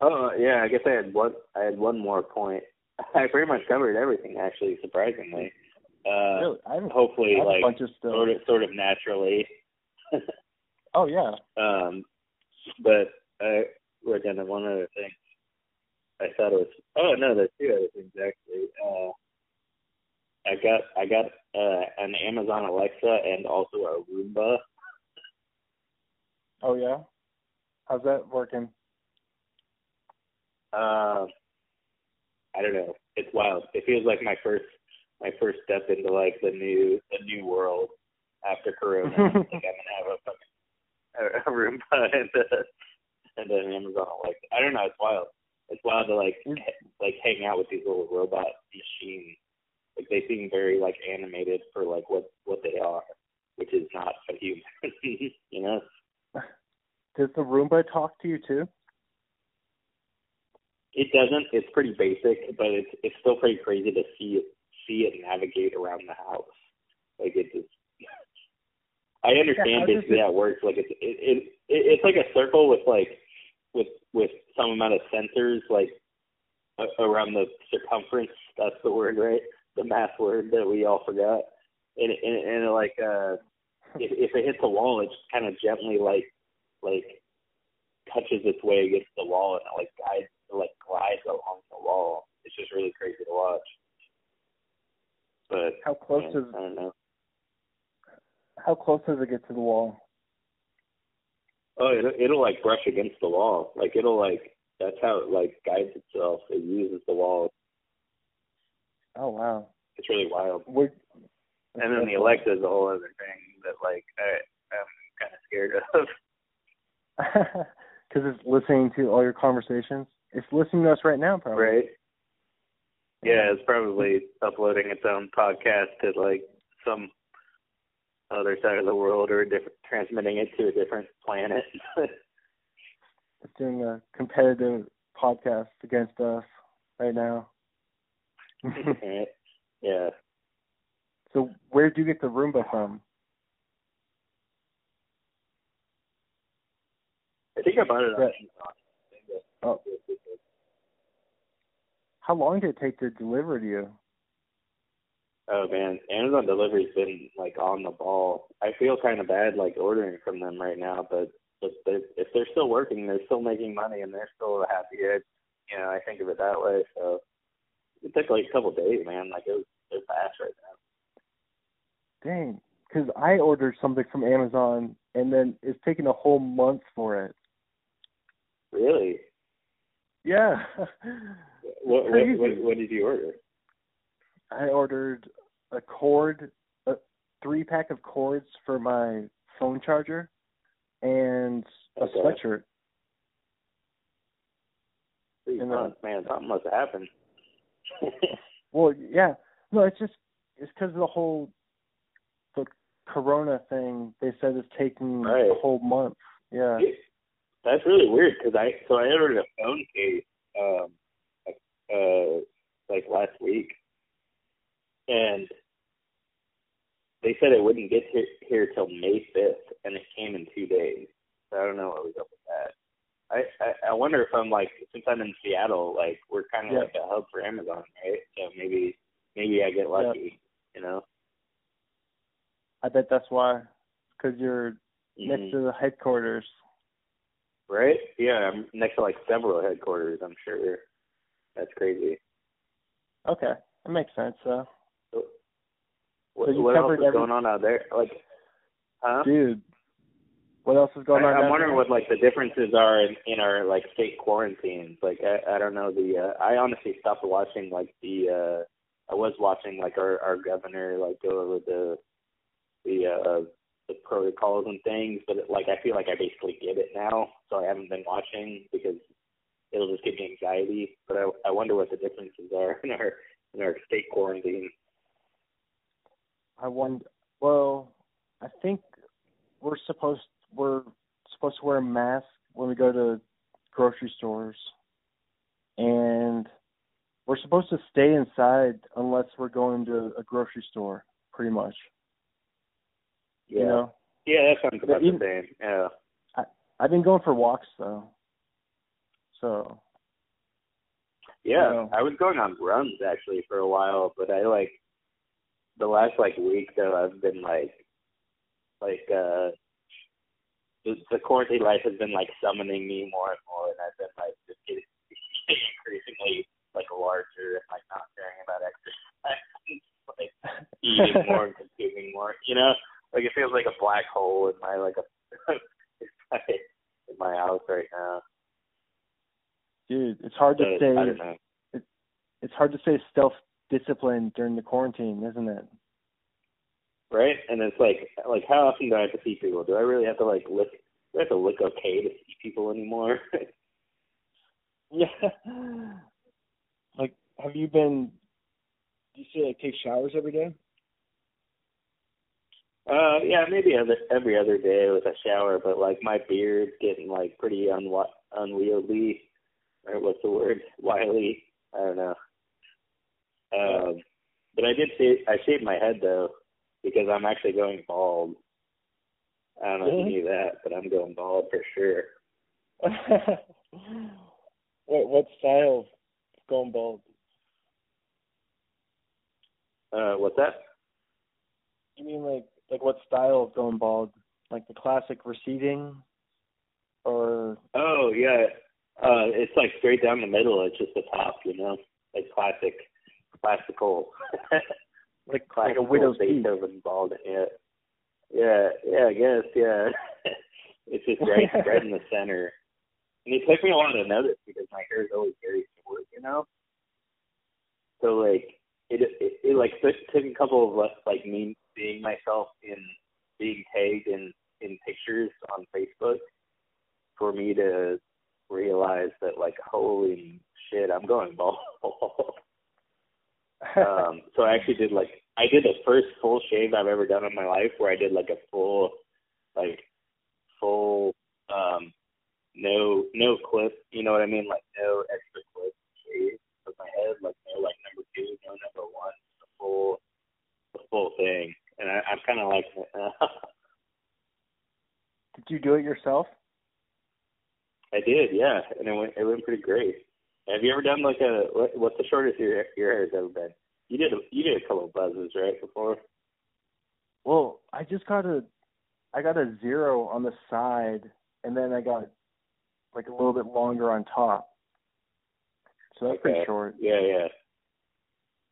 Oh yeah, I guess I had one. I had one more point. I pretty much covered everything actually, surprisingly. Uh, really? I have, hopefully, I have a like bunch of stuff. sort of sort of naturally. Oh yeah. Um, but I wrote down one other thing. I thought it was. Oh no, there's two other things actually. Uh, I got I got uh, an Amazon Alexa and also a Roomba. Oh yeah. How's that working? Uh, I don't know. It's wild. It feels like my first my first step into like the new the new world after Corona. like I'm gonna have a fucking a, a Roomba and a, and an Amazon Alexa. I don't know. It's wild. It's wild to like h- like hang out with these little robot machines. Like they seem very like animated for like what what they are, which is not a human. you know. Does the Roomba talk to you too? It doesn't. It's pretty basic, but it's it's still pretty crazy to see it see it navigate around the house. Like it just. I understand does basically it- how it works. Like it's it, it, it it's like a circle with like with with some amount of sensors like around the circumference. That's the word, right? The math word that we all forgot. And and, and it like uh, if if it hits a wall, it just kind of gently like like touches its way against the wall and it like guides it like glides along the wall. It's just really crazy to watch. But How close yeah, does I don't know. how close does it get to the wall? Oh, it'll, it'll like brush against the wall. Like it'll like that's how it like guides itself. It uses the wall. Oh wow. It's really wild. Where, And then the Alexa is a whole other thing that like I I'm kind of scared of. Because it's listening to all your conversations. It's listening to us right now, probably. Right. Yeah, it's probably uploading its own podcast to like some other side of the world or a different transmitting it to a different planet. It's doing a competitive podcast against us right now. Yeah. so where did you get the Roomba from? I think I bought it on. Amazon. Oh. How long did it take to deliver to you? Oh man, Amazon delivery's been like on the ball. I feel kind of bad like ordering from them right now, but but they're, if they're still working, they're still making money, and they're still happy. It, you know, I think of it that way. So it took like a couple days, man. Like it was they're fast right now. Dang. Because I ordered something from Amazon and then it's taken a whole month for it. Really? Yeah. What what what, what did you order? I ordered a cord, a, three pack of cords for my phone charger and a Okay. sweatshirt. Three And, months, man, something must have happened. Well, yeah. No, it's just it's because of the whole the corona thing. They said it's taking Right. the whole month. Yeah. That's really weird because I so I ordered a phone case um uh like last week, and they said it wouldn't get here, here till May fifth, and it came in two days. So I don't know what was up with that. I, I I wonder if I'm like since I'm in Seattle, like we're kind of Yeah. like a hub for Amazon, right? So maybe maybe I get lucky, you know. I bet that's why. Because you're next Mhm. to the headquarters. Right? Yeah, I'm next to like several headquarters. I'm sure. That's crazy. Okay, that makes sense. Uh, What, So what else is every- going on out there? Like, huh? dude, what else is going I, on? I'm wondering there? what like the differences are in, in our like state quarantines. Like, I, I don't know. The uh, I honestly stopped watching like the. uh I was watching like our our governor like go over the the uh the protocols and things, but like I feel like I basically get it now, so I haven't been watching because it'll just give me anxiety. But I I wonder what the differences are in our in our state quarantine. I wonder. Well, I think we're supposed we're supposed to wear a mask when we go to grocery stores, and we're supposed to stay inside unless we're going to a grocery store. Pretty much, Yeah. you know. Yeah, that sounds about even- the same. Yeah. I, I've been going for walks though, so Yeah, No. I was going on runs actually for a while, but I like the last like week though I've been like like uh the, the quarantine life has been like summoning me more and more and I've been like just getting, increasingly like larger and like not caring about exercise like eating more and consuming more. You know? Like it feels like a black hole in my like a in my house right now. dude, it's hard to But stay. I don't know. It's hard to say self discipline during the quarantine, isn't it? Right? And it's like, like how often do I have to see people? Do I really have to like look? Do I have to look okay to see people anymore? Yeah. Like, have you been? Do you say like take showers every day? uh, yeah, maybe other, every other day with a shower, but like my beard's getting like pretty unwi- unwieldy, or what's the word? Wily. I don't know. Um, but I did shave. I shaved my head though because I'm actually going bald. I don't know if you knew that, but I'm going bald for sure. what what style of going bald? Uh, what's that? You mean like like what style of going bald? Like the classic receding, or Oh yeah, uh, it's like straight down the middle. It's just the top, you know, like classic, classical, like like a widow's? Beethoven bald. Yeah, yeah, yeah. I guess yeah. it's just right, right in the center. And it took me a while to notice because my hair is always very short, you know. So like it, it, it like took, took a couple of like, like me seeing myself in being tagged in in pictures on Facebook for me to realize that like holy shit, I'm going bald. um, so I actually did like I did the first full shave I've ever done in my life, where I did like a full, like full, um, no no clip, you know what I mean, like no extra clip shave of my head, like no like number two, no number one, the full, the full thing, and I, I'm kind of like. Did you do it yourself? I did, yeah, and it went it went pretty great. Have you ever done like a what, what's the shortest your your hair has ever been? You did a, you did a couple of buzzes right before. Well, I just got a, I got a zero on the side, and then I got like a little bit longer on top. So that's pretty short. Yeah, yeah,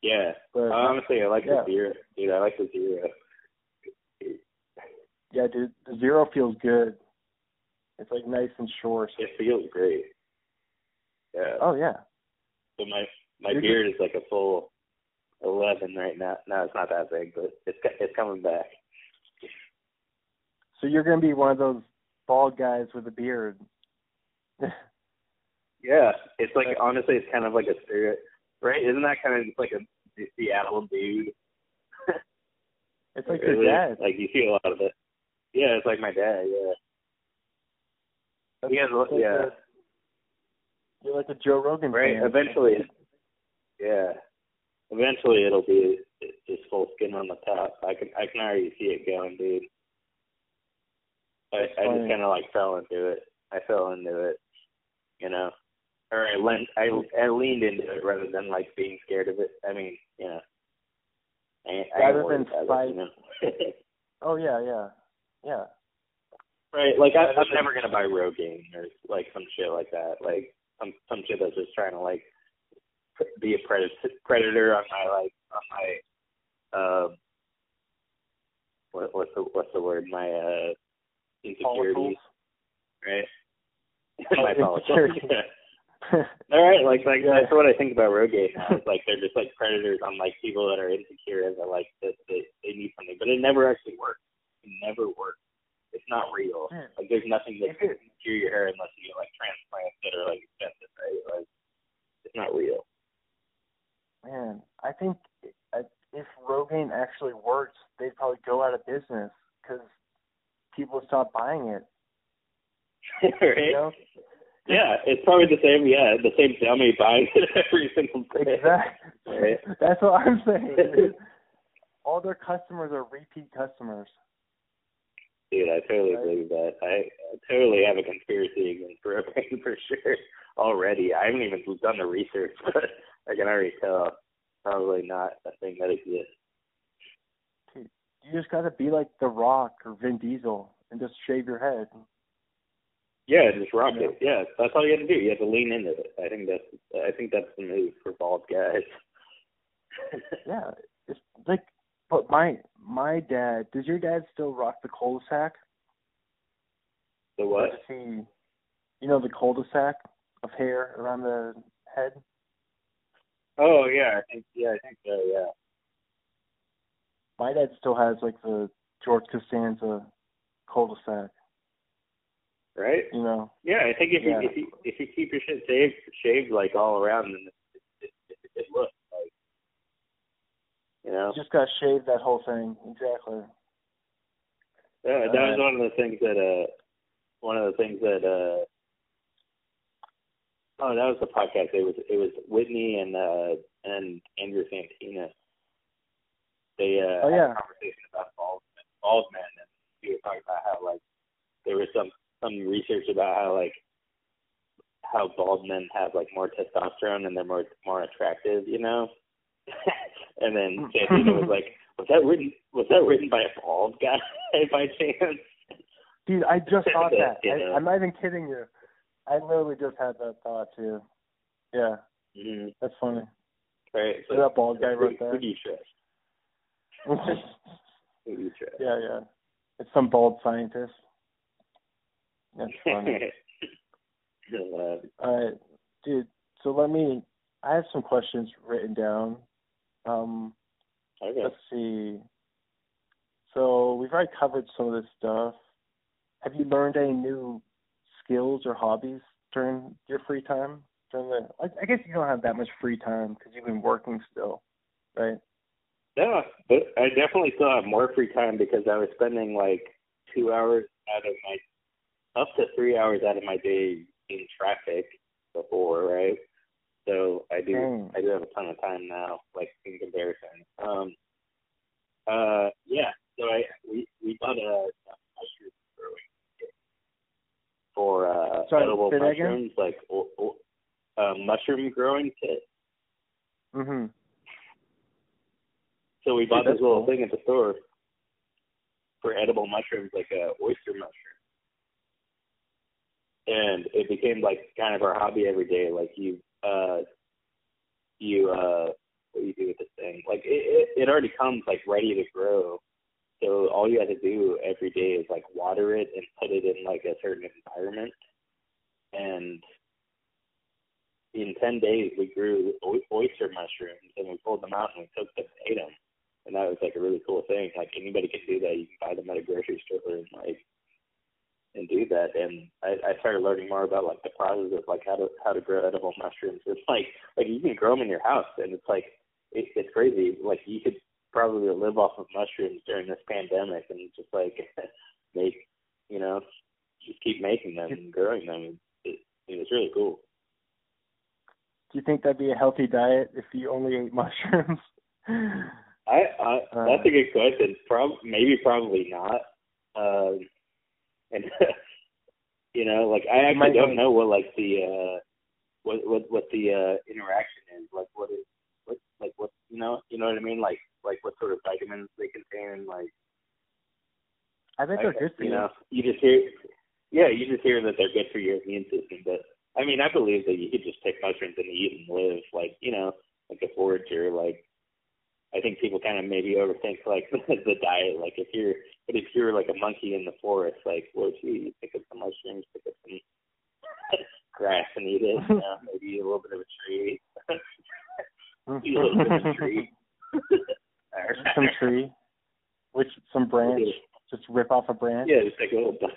yeah. But Honestly, I like yeah. the zero, dude. I like the zero. yeah, dude, the zero feels good. It's like nice and short. It feels great. Yeah. Oh yeah. So my my You're beard is like a full eleven right now. No, it's not that big, but it's it's coming back. So you're gonna be one of those bald guys with a beard. yeah, it's like honestly, it's kind of like a spirit, right? Isn't that kind of just like a Seattle dude? it's like really, your dad. Like you see a lot of it. Yeah, it's like my dad. Yeah. That's, he has, yeah. You're like a Joe Rogan right. fan. Eventually, yeah. Eventually, it'll be just full skin on the top. I can I can already see it going, dude. I I just kind of like fell into it. I fell into it, you know, or I lent I I leaned into it rather than like being scared of it. I mean, you know, I, I rather than fight. You know? oh yeah, yeah, yeah. Right, like I, I'm never gonna buy Rogaine or like some shit like that. Like some some shit that's just trying to like be a predator predator on my like on my uh what what's the what's the word? My uh insecurities. Right? Oh, my follicles all right like like yeah. that's what I think about Rogaine now. It's like they're just like predators on like people that are insecure and they're like that they they need something but it never actually works. It never works. It's not real. Like there's nothing that cure your hair unless you get like transplants that are like expensive right like it's not real man, I think if Rogaine actually works, they'd probably go out of business because people stop buying it. right? You know? Yeah, it's probably the same. Yeah, the same dummy buying it every single day. Exactly. Right? That's what I'm saying. All their customers are repeat customers. Dude, I totally right? believe that. I, I totally have a conspiracy against Rogaine for sure already. I haven't even done the research, but I can already tell probably not a thing that exists. You just gotta be like The Rock or Vin Diesel and just shave your head. Yeah, just rock yeah. it. Yeah, that's all you have to do. You have to lean into it. I think that's I think that's the move for bald guys. yeah, it's like, but my my dad. Does your dad still rock the cul-de-sac? The what? He, you know, the cul-de-sac of hair around the head. Oh yeah, I think yeah, I think so. Yeah. My dad still has like the George Costanza cul-de-sac. Right. You know. Yeah, I think if yeah. you if you if you keep your shit shaved shaved like all around, then it, it, it, it looks. You know. Just got to shave that whole thing. Exactly. Yeah, that was one of the things that uh, one of the things that uh Oh, that was the podcast. It was it was Whitney and uh and Andrew Santino. They uh oh, yeah. had a conversation about bald bald men and he was talking about how like there was some some research about how like how bald men have like more testosterone and they're more more attractive, you know? and then Santino was like, Was that written was that written by a bald guy by chance? Dude, I just thought that. I, I'm not even kidding you. I literally just had that thought too. Yeah. Mm-hmm. That's funny. Right. So that bald guy right that. Who do you trust? who do you trust? Yeah, yeah. It's some bald scientist. That's funny. All right, dude. So let me. I have some questions written down. Um, okay. Let's see. So we've already covered some of this stuff. Have you learned any new skills or hobbies during your free time? During the, I, I guess you don't have that much free time because you've been working still, right? Yeah, but I definitely still have more free time because I was spending like two hours out of my, up to three hours out of my day in traffic before, right? So I do, Dang. I do have a ton of time now, like in comparison. Um, uh, yeah. So I we we bought a, a mushroom growing kit for uh, Sorry, edible mushrooms, like o- o- uh, mushroom growing kit. Mhm. So we bought Dude, this little cool. thing at the store for edible mushrooms, like a oyster mushroom. And it became like kind of our hobby every day. Like you, uh, you, uh, what you do with this thing? Like it, it, it already comes like ready to grow. So all you have to do every day is like water it and put it in like a certain environment. And in 10 days, we grew oyster mushrooms and we pulled them out and we cooked them and ate them. and that was like a really cool thing. Like anybody can do that. You can buy them at a grocery store and like and do that. And I, I started learning more about like the process of like how to how to grow edible mushrooms. It's like like you can grow them in your house, and it's like it, it's crazy. Like you could probably live off of mushrooms during this pandemic, and just like make you know just keep making them and growing them. It, it, was really cool. Do you think that'd be a healthy diet if you only ate mushrooms? I, I that's a good question. Prob maybe probably not. Um, and you know, like I actually don't know what like the uh what what what the uh interaction is. Like what is what like what you know you know what I mean? Like like what sort of vitamins they contain. Like I bet they're good for you. You know, you just hear yeah, you just hear that they're good for your immune system. But I mean, I believe that you could just take mushrooms and eat and live like you know like a forager. Like I think people kind of maybe overthink like the diet. Like if you're, but if you're like a monkey in the forest, like well, gee, you pick up some mushrooms, pick up some grass and eat it. You know, maybe a little bit of a tree. eat a little bit of a tree. Hmm. some tree, which some branch. Just rip off a branch. Yeah, just take a little. bite.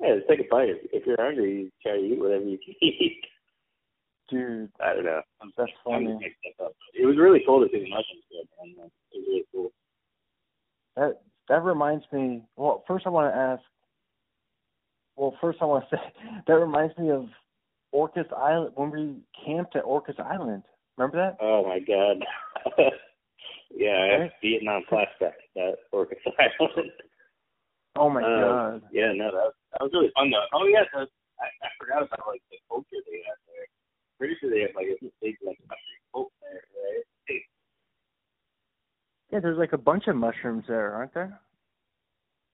Yeah, just take a bite. If you're hungry, you try to eat whatever you can eat. Dude, I don't know. That's funny. It was really cool to see the mushrooms man. It was really cool. That that reminds me. Well, first I want to ask. Well, first I want to say that reminds me of Orcas Island when we camped at Orcas Island. Remember that? Oh my god. yeah, have Vietnam flashback at Orcas Island. Oh my uh, god. Yeah, no, that was, that was really fun though. Oh yeah, I, I forgot about like the culture they had there. Pretty sure they have like a big like mushroom cult there, right? Yeah, there's like a bunch of mushrooms there, aren't there?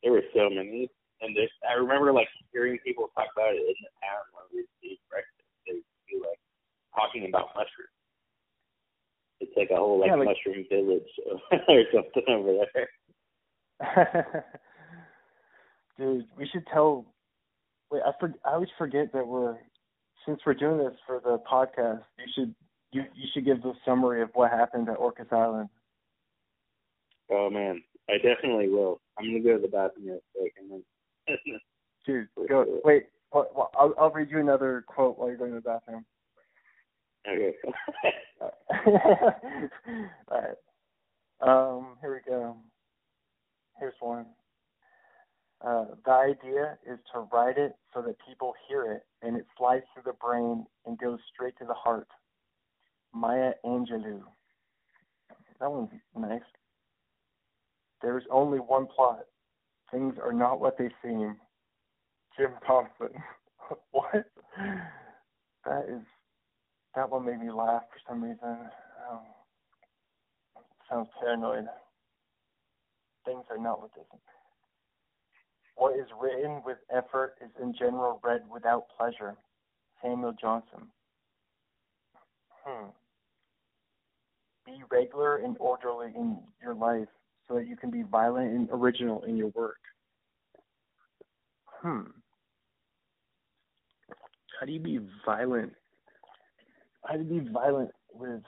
There were so many, and this I remember like hearing people talk about it in the town when we eat breakfast. They would be like talking about mushrooms. It's like a whole like, yeah, like mushroom village or something over there. Dude, we should tell. Wait, I for, I always forget that we're since we're doing this for the podcast. You should you you should give the summary of what happened at Orcas Island. Oh man, I definitely will. I'm gonna go to the bathroom real quick and then. Dude, go. Wait, well, I'll I'll read you another quote while you're going to the bathroom. Okay. All right. Um, here we go. Here's one. Uh, the idea is to write it so that people hear it and it slides through the brain and goes straight to the heart. Maya Angelou. That one's nice. There's only one plot. Things are not what they seem. Jim Thompson. what? That is. That one made me laugh for some reason. Um, sounds paranoid. Things are not what they seem. What is written with effort is in general read without pleasure. Samuel Johnson. Hmm. Be regular and orderly in your life so that you can be violent and original in your work. Hmm. How do you be violent? How do you be violent with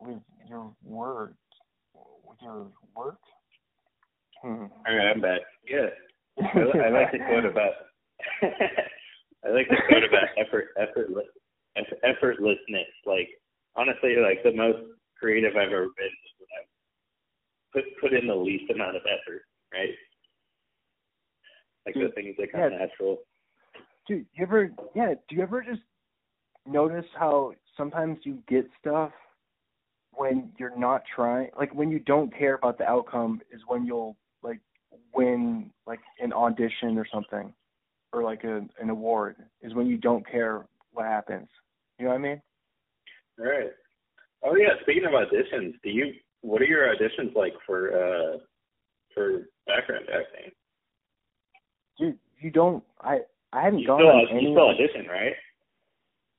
with your words? With your work? Hmm. All right, I'm back. Yeah, I, I like the quote about. I like the quote about effort, effortless, effortlessness. Like honestly, like the most creative I've ever been is when I put put in the least amount of effort, right? Like Dude, the things that come yeah. natural. Dude, you ever? Yeah. Do you ever just notice how sometimes you get stuff when you're not trying? Like when you don't care about the outcome is when you'll like win like an audition or something or like a an award is when you don't care what happens. You know what I mean? Right. Oh yeah. Speaking of auditions, do you what are your auditions like for uh for background acting? Dude, you don't. I I haven't you gone still, on you any. still audition, right?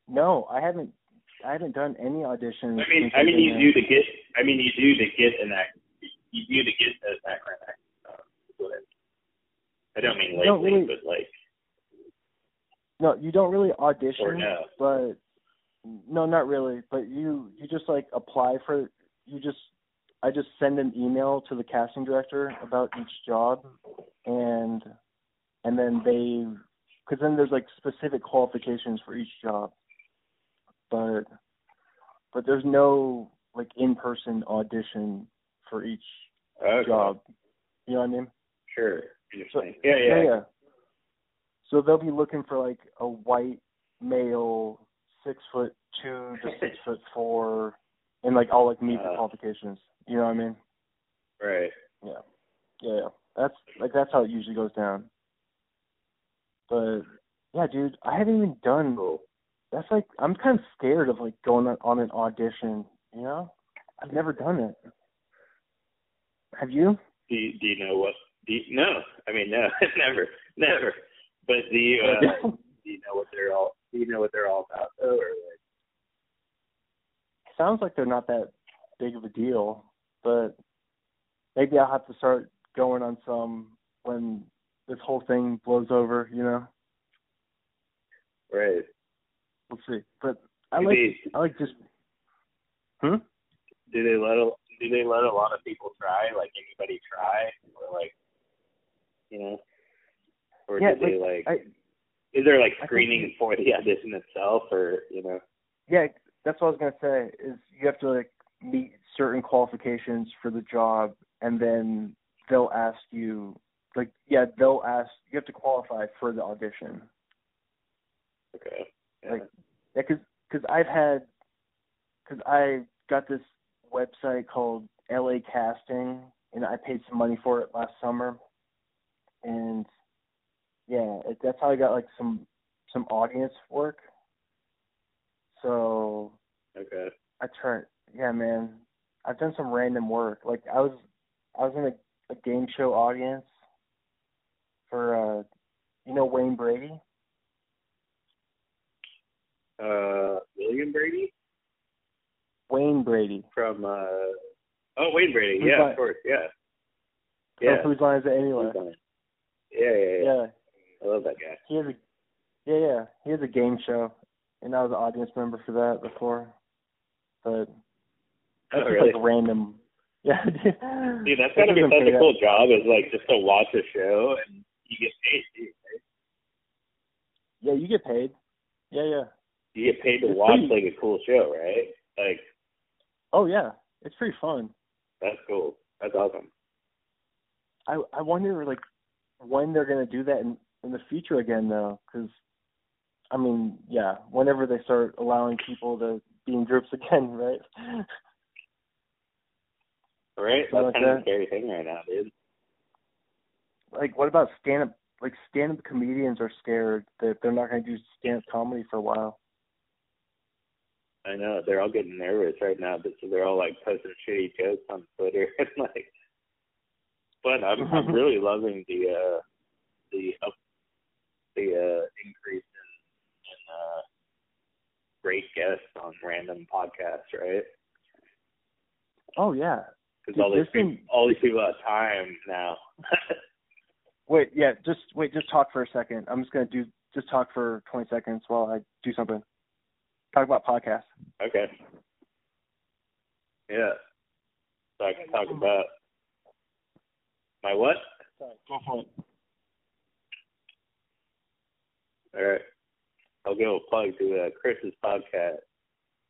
No, I haven't. I haven't done any auditions. I mean, I mean, you do to get. I mean, you do to get an act. You do to get a background acting. I don't mean lately, really, but like. No, you don't really audition, or no. but no, not really. But you you just like apply for you just I just send an email to the casting director about each job, and and then they, because then there's like specific qualifications for each job, but but there's no like in-person audition for each Okay. job. You know what I mean? Sure. So, Interesting. yeah, yeah. yeah. So they'll be looking for like a white male, six foot two to six foot four, and like all like meet the Uh. qualifications. You know what I mean? Right. Yeah. Yeah, yeah. That's like that's how it usually goes down. But yeah, dude, I haven't even done. That's like I'm kind of scared of like going on, on an audition. You know, I've never done it. Have you? Do you, do you know what? No, I mean no, never, never. But do you uh, do you know what they're all? Do you know what they're all about though, or like? Sounds like they're not that big of a deal, but maybe I'll have to start going on some when this whole thing blows over. You know, Right. we'll see. But I do like they I like just. Hmm. do they let a do they let a lot of people try? Like anybody try, or like, you know, or Yeah, do they like? I, is there like screening for the audition itself, or you know? Yeah, that's what I was gonna say. Is you have to like meet certain qualifications for the job, and then they'll ask you, like, yeah, they'll ask you have to qualify for the audition. Okay. Yeah. Like, yeah, cause, cause I've had, cause I got this website called LA Casting, and I paid some money for it last summer, and yeah, it, that's how I got like some some audience work. So okay. I turned, yeah, man. I've done some random work. Like I was, I was in a, a game show audience for, uh, you know, Wayne Brady. Uh, William Brady Wayne Brady. from uh. Oh, Wayne Brady. Who's yeah, that? of course. Yeah. Yeah. whose line is it anyway? Who's on it? Yeah, yeah, yeah, Yeah, I love that guy. he has a, yeah, yeah, he has a game show, and I was an audience member for that before. But Oh, that's just really? like random. Yeah, dude. Dude, that's gotta be such a that- cool job. Is like just to watch a show and you get paid. Right? Yeah, you get paid. Yeah, yeah. You get paid to It's watch pretty- like a cool show, right? Like Oh yeah, it's pretty fun. that's cool. That's awesome. I I wonder like when they're gonna do that in in the future again though, because I mean, yeah, whenever they start allowing people to be in groups again, right? Right? That's like kind of a scary thing right now, dude. like, what about stand up? Like, stand up comedians are scared that they're not gonna do stand up comedy for a while. I know they're all getting nervous right now, but so they're all like posting shitty jokes on Twitter and like. But I'm I'm really loving the uh the up the uh increase in in uh great guests on random podcasts, right? Oh yeah. Because all these there's been- people, all these people have time now. Wait, yeah, just wait, just talk for a second. I'm just gonna do just talk for 20 seconds while I do something. Talk about podcasts. okay. Yeah. So I can talk about my what? Sorry, go for it. All right. I'll give a plug to uh, Chris's podcast.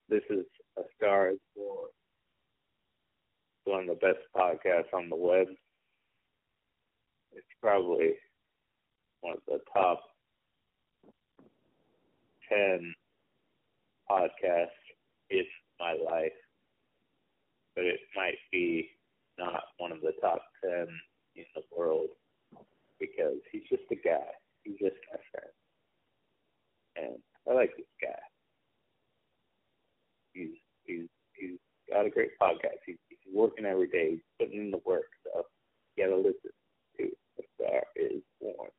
This is A Star is Born. It's one of the best podcasts on the web. It's probably one of the top 10 podcasts in my life. But it might be not one of the top 10 in the world because he's just a guy. He's just my friend and I like this guy. He's he's he's got a great podcast. He's, he's working every day. Putting in the work. So you gotta listen to The Star Is Born.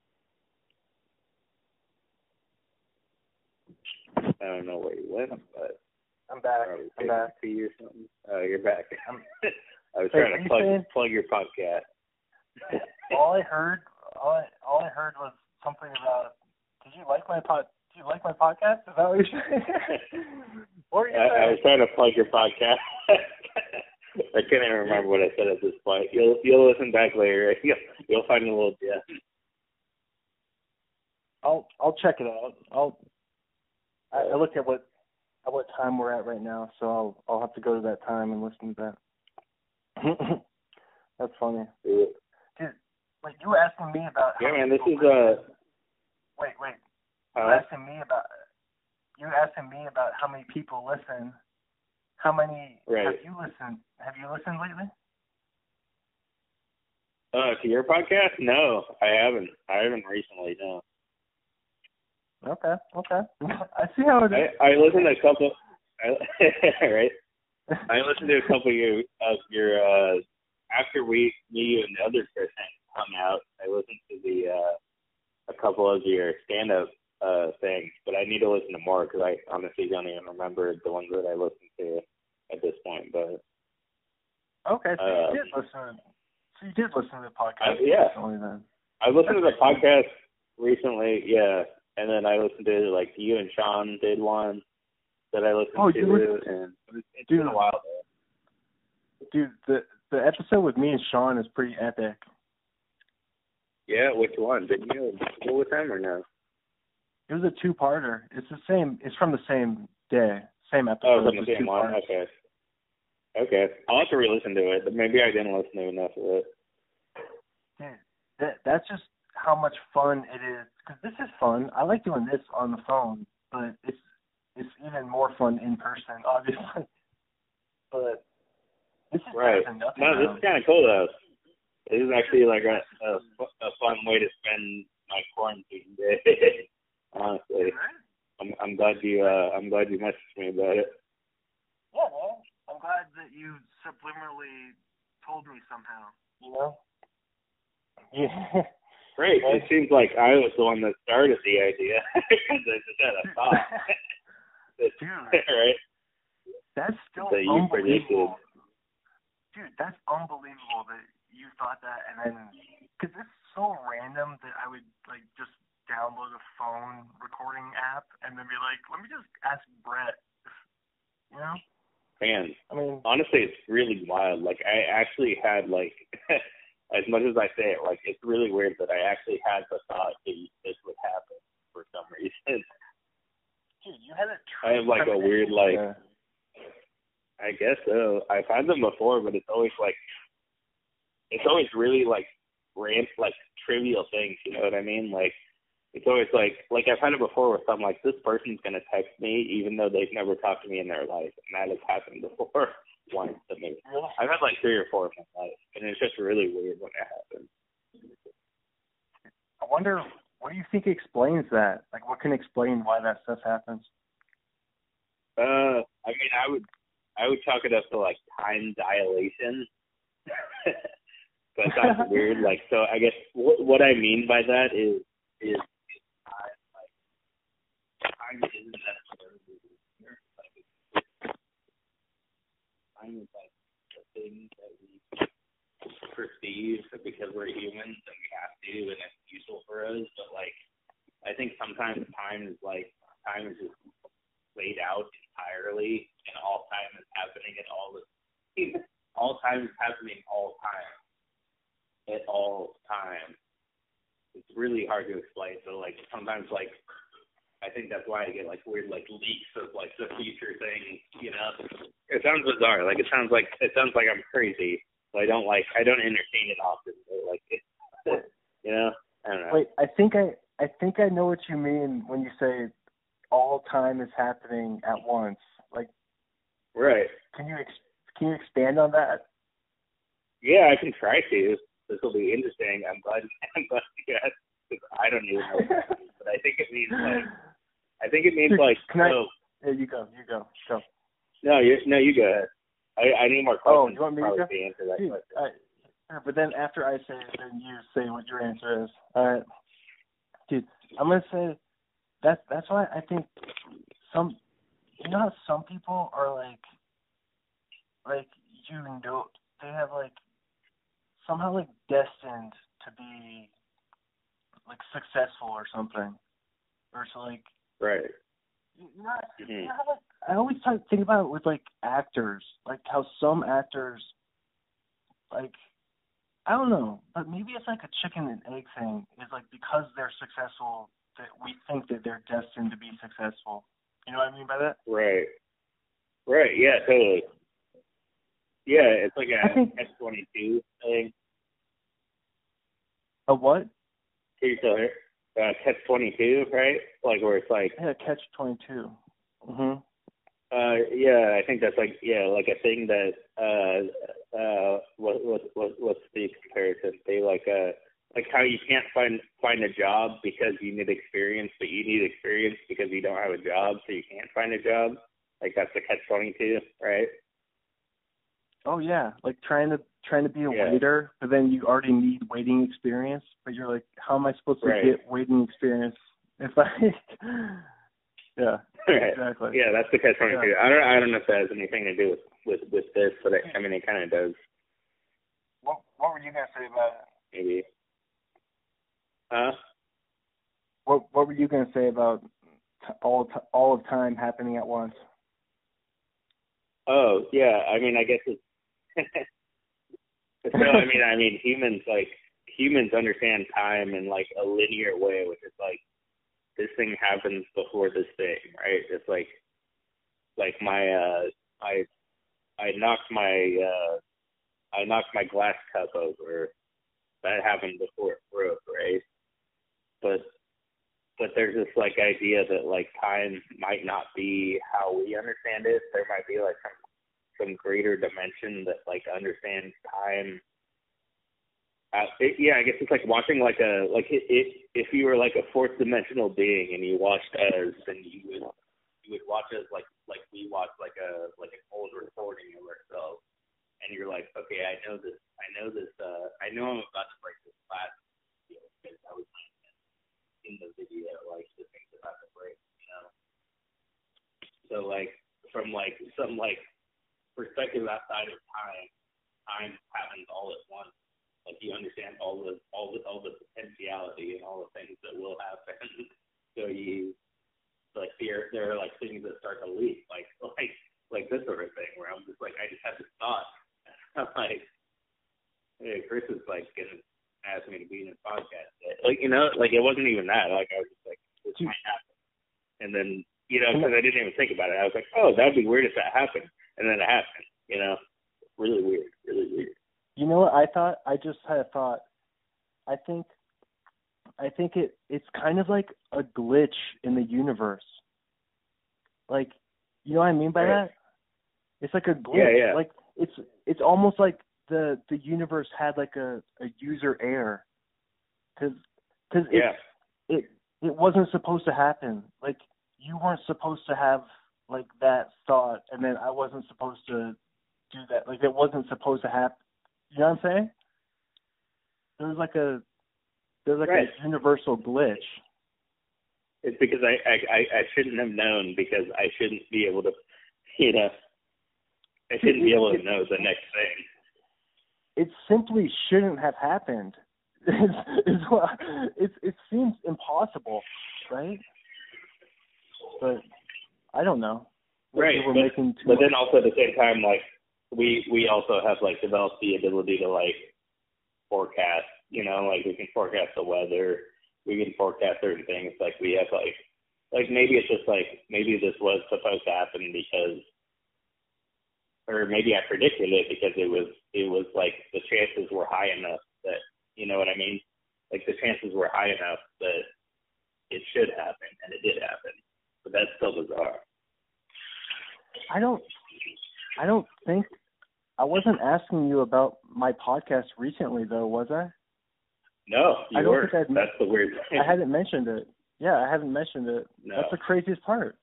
I don't know where you went, but I'm back. I'm back. a pee or something. Oh, you're back. I'm- I was trying to plug saying- plug your podcast. all I heard, all I, all I heard was something about. Did you like my pod? Did you like my podcast? Is that what you're saying? what were you I, I was trying to plug your podcast. I can't even remember what I said at this point. You'll you'll listen back later. You'll you'll find a little gem. I'll I'll check it out. I'll I, I look at what at what time we're at right now, so I'll I'll have to go to that time and listen to that. That's funny. Wait, you were asking me about yeah man. This is uh. listen. wait, wait. You Uh, were asking me about you were asking me about how many people listen. How many Right. have you listened have you listened lately? uh, to your podcast? No, I haven't. I haven't recently. No. Okay, okay. I see how it is. I I listened to a couple. I, right. I listened to a couple of your of your uh after we me you and the other person hung out. I listened to the uh a couple of your stand up uh things, but I need to listen to more because I honestly don't even remember the ones that I listened to at this point. But Okay, so Uh, you did listen. So you did listen to the podcast Uh, yeah. recently then. I listened to the podcast recently, yeah, and then I listened to like you and Sean did one that I listened Oh, to, you listened- and it's it's Dude. been a while. Dude, the the episode with me and Sean is pretty epic. Yeah, which one? Did you go with them or no? It was a two parter. It's the same it's from the same day. Same episode. Oh, from the same one. parts. Okay. Okay. I'll have to re-listen to it, but maybe I didn't listen to enough of it. Dude, that that's just how much fun it is. Because this is fun. I like doing this on the phone, but it's it's even more fun in person, obviously. But this is Right. nothing. No, this is kind of cool though. This is actually like a, a a fun way to spend my quarantine day. Honestly, I'm I'm glad you uh I'm glad you messaged me about it. Yeah, man. I'm glad that you subliminally told me somehow. You know? Yeah. Great. It seems like I was the one that started the idea. I just had a thought. Dude, right? that's still That you unbelievable. Dude, that's unbelievable that you thought that, and then because it's so random that I would like just download a phone recording app and then be like, let me just ask Brett. You know? Man, I mean, honestly, it's really wild. Like I actually had like, as much as I say it, like it's really weird that I actually had the thought that this would happen for some reason. dude, you had a. I have like a weird like. Yeah. I guess so. I've had them before, but it's always like, it's always really like rant like trivial things. You know what I mean? Like, it's always like like I've had it before with something like this person's gonna text me even though they've never talked to me in their life, and that has happened before once to me. I've had like three or four in my life, and it's just really weird when it happens. I wonder what do you think explains that? Like, what can explain why that stuff happens? Uh, I mean, I would I would chalk it up to like time dilation. that sounds weird. Like, so I guess what what I mean by that is is, is time like isn't necessarily linear. Like, time is like the thing that we perceive because we're humans and we have to, and it's useful for us. But like, I think sometimes time is like time is just laid out entirely, and all time is happening at all the all time is happening all time at all time. It's really hard to explain. So like sometimes like I think that's why I get like weird like leaks of like the future thing, you know. It sounds bizarre. Like it sounds like it sounds like I'm crazy. But I don't like I don't entertain it often. So like it, you know, I don't know. Wait, I think I I think I know what you mean when you say all time is happening at once. Like, Right. can you ex- can you expand on that? Yeah, I can try to. This will be interesting. I'm glad. I'm glad you asked. 'cause I don't even know, what means, but I think it means like. I think it means like. can I- so, Yeah, you go, you go, go. no, you no, you go ahead. I I need more Oh, questions. you want me to go? to answer that Dude, question. I, but then after I say it, then you say what your answer is. All right, dude. I'm gonna say that that's why I think some. You know how some people are like, like you know, they have like somehow like destined to be like successful or something, or like Right. You know, Mhm. you know how, like, I always try to think about it with like actors, like how some actors, like, I don't know, but maybe it's like a chicken and egg thing. Is like because they're successful that we think that they're destined to be successful. You know what I mean by that? Right. Right. Yeah. Totally. Yeah, it's like a think- S twenty two thing. A what? Can you still hear? Uh, catch twenty two, right? Like where it's like, Yeah, catch twenty two. Mhm. uh, yeah, I think that's like, yeah, like a thing that, uh, uh, what, what, what, what's the comparison? They like, uh, like how you can't find find a job because you need experience, but you need experience because you don't have a job, so you can't find a job. Like that's the catch twenty two, right? Oh yeah, like trying to trying to be a Yeah. waiter, but then you already need waiting experience. But you're like, how am I supposed to Right. get waiting experience if I? yeah, Right. exactly. Yeah, that's the catch twenty two. I don't I don't know if that has anything to do with with with this, but it, I mean it kind of does What What were you gonna say about it? maybe. Huh? What What were you gonna say about t- all t- all of time happening at once? Oh yeah, I mean I guess it's. So I mean I mean humans like humans understand time in like a linear way, which is like this thing happens before this thing, right? It's like like my uh I I knocked my uh I knocked my glass cup over. That happened before it broke, right? But but there's this like idea that like time might not be how we understand it. There might be like some some greater dimension that like understands time. Uh, it, yeah, I guess it's like watching like a like it, it, if you were like a fourth dimensional being and you watched us and you would you would watch us like like we watch like a like an old recording of ourselves and you're like okay I know this I know this uh I know I'm about to break this glass you know, because I was in the video like the things about to break you know so like from like some like perspective outside of time time happens all at once like you understand all the all the all the potentiality and all the things that will happen. so you like there there are like things that start to leak, like like like this sort of thing where I'm just like I just had this thought. I'm like hey, Chris is like gonna ask me to be in his podcast. Like you know, like it wasn't even that. Like I was just like this might happen. And then you know, because I didn't even think about it. I was like, oh, that'd be weird if that happened. And then it happened. You know, really weird, really weird. You know what I thought? I just had a thought. I think I think it it's kind of like a glitch in the universe. Like you know what I mean by that? It's like a glitch. Yeah, yeah. Like it's it's almost like the the universe had like a a user error. Cuz it Yeah. it it wasn't supposed to happen. Like you weren't supposed to have like that thought and then I wasn't supposed to do that. Like it wasn't supposed to happen. You know what I'm saying? There was like a there's like Right. a universal glitch. It's because I, I I shouldn't have known because I shouldn't be able to, you know, I shouldn't be able to know the next thing. It simply shouldn't have happened. It's, it's, it's it seems impossible, right? But I don't know. Right, We're but- making But much. then also at the same time, like we we also have like developed the ability to like forecast. You know, like we can forecast the weather. We can forecast certain things. Like we have like like maybe it's just like maybe this was supposed to happen because or maybe I predicted it because it was it was like the chances were high enough that you know what I mean? Like the chances were high enough that it should happen and it did happen. But that's still bizarre. I don't I don't think I wasn't asking you about my podcast recently though, was I? No, you I don't were. think I've- That's the weird thing. I hadn't mentioned it. Yeah, I haven't mentioned it. No. That's the craziest part.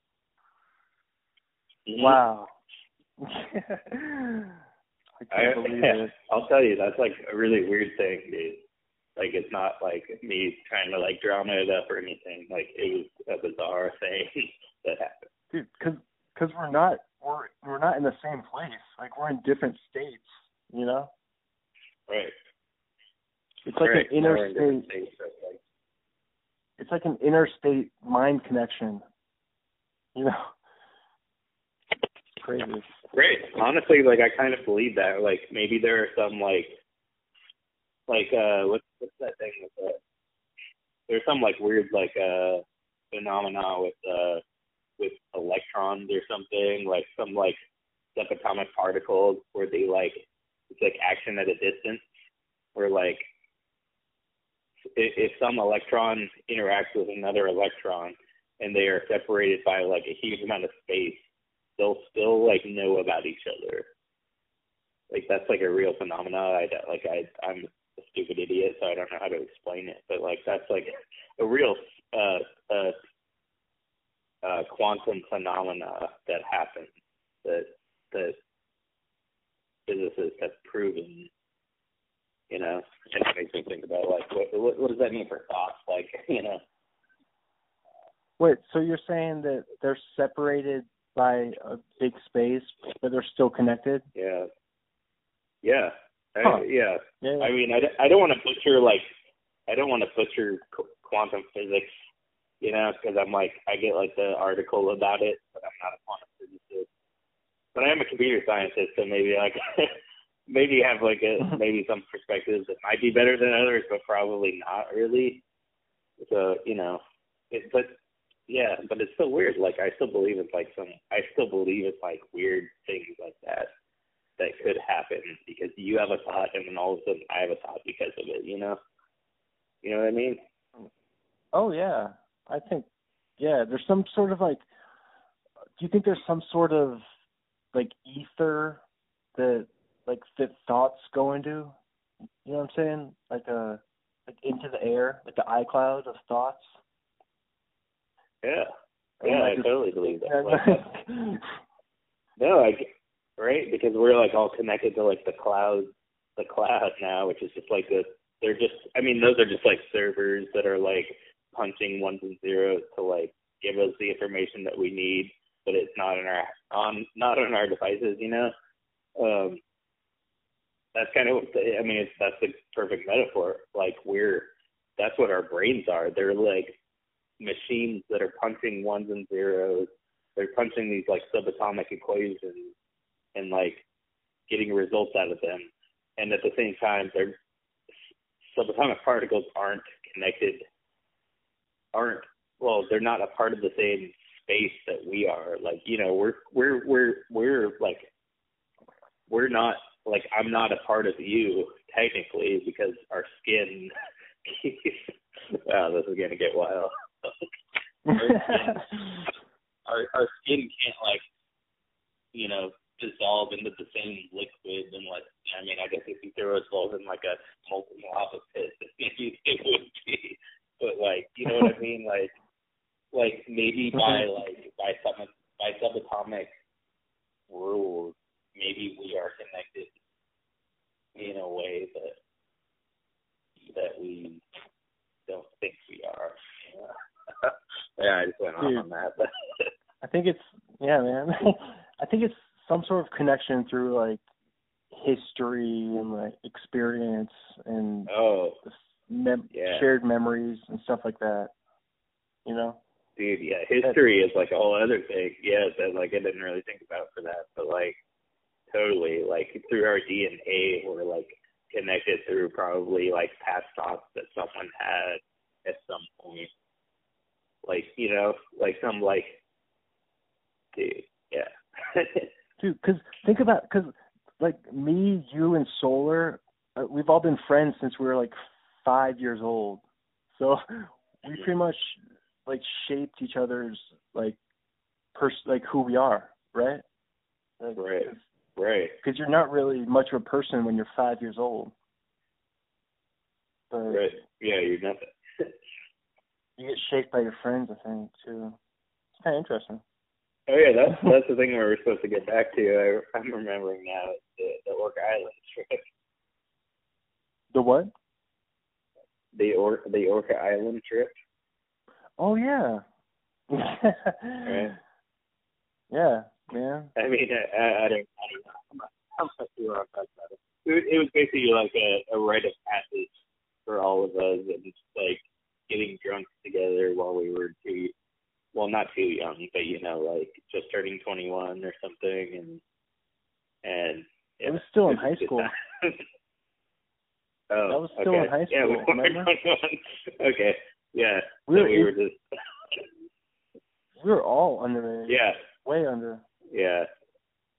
Mhm. Wow. I I, can't believe it. I'll tell you, that's like a really weird thing, dude. Like it's not like me trying to like drama it up or anything. Like it was a bizarre thing that happened. Dude, cuz cuz we're not we're we're not in the same place. Like we're in different states, you know? Right. It's like right. an in interstate states, it's like, it's like an interstate mind connection. You know, crazy. Great. Honestly, like I kind of believe that. Like maybe there are some like like uh what's what's that thing with the there's some like weird like uh phenomena with uh with electrons or something, like some like subatomic particles where they like it's like action at a distance where like if, if some electron interacts with another electron and they are separated by like a huge amount of space, they'll still like know about each other. Like that's like a real phenomena. I like I I'm a stupid idiot, so I don't know how to explain it. But like that's like a real uh uh uh quantum phenomena that happens that that physicists have proven. You know, and it makes me think about like what what, what does that mean for thoughts? Like you know. Wait, so you're saying that they're separated by a big space, but they're still connected? Yeah. Yeah. Huh. I, yeah. Yeah. I mean, I, I don't want to butcher like I don't want to butcher qu- quantum physics, you know, because I'm like I get like the article about it, but I'm not a quantum physicist. But I am a computer scientist, so maybe like maybe have like a maybe some perspectives that might be better than others, but probably not really. So you know, it, but yeah, but it's still weird. Like I still believe it's like some. I still believe it's like weird things like that that could happen because you have a thought and then all of a sudden I have a thought because of it. You know. You know what I mean? Oh yeah, I think yeah. There's some sort of like. Do you think there's some sort of like ether that like that thoughts go into? You know what I'm saying? Like a like into the air, like the iCloud of thoughts. Yeah. Yeah, am I just- totally believe that. Like, no, I right because we're like all connected to like the cloud, the cloud now, which is just like the. They're just. I mean, those are just like servers that are like punching ones and zeros to like give us the information that we need, but it's not in our on not on our devices. You know. Um, that's kind of I mean. It's that's the perfect metaphor. Like we're that's what our brains are. They're like machines that are punching ones and zeros. They're punching these like subatomic equations and like getting results out of them. And at the same time, they're subatomic particles aren't connected, aren't well, they're not a part of the same space that we are. Like you know, we're we're we're we're like we're not like I'm not a part of you technically because our skin. wow, this is gonna get wild. our our skin can't like you know dissolve into the same liquid and like I mean I guess if you throw us both in like a molten lava pit maybe it would be but like you know what I mean like like maybe by like by some by subatomic rules maybe we are connected in a way that that we don't think we are. yeah, I just went on Dude. on that. But I think it's yeah, man. I think it's some sort of connection through like history and like experience and oh, mem- Yeah. shared memories and stuff like that. You know? dude, yeah, history is like a whole other thing. Yeah, that like I didn't really think about for that, but like totally, like through our DNA, we're like connected through probably like past thoughts that someone had at some point. Like you know, like some like, dude, yeah. Dude, because think about because like me, you, and Solar, uh, we've all been friends since we were like five years old. So we pretty much like shaped each other's like pers like who we are, right? Like, Right. right. Because you're not really much of a person when you're five years old. But Right. Yeah, you're nothing. you get shaped by your friends, I think, too. It's kind of interesting. Oh yeah, that's that's the thing where we're supposed to get back to. I, I'm remembering now the the Orca Island trip. The what? The or the Orca Island trip. Oh yeah. Right. Yeah, man. I mean, I, I, I don't, I don't know. I'm not, I'm not sure how to talk about it. It, was- it was basically like a, a rite of passage for all of us, and just like getting drunk together while we were too, well, not too young, but you know, like just turning 21 or something, and and yeah, it was still in high school. oh, That was still okay. in high Yeah, we school, were remember? okay, yeah. We so were we were just We were all underage. yeah, Way under. yeah,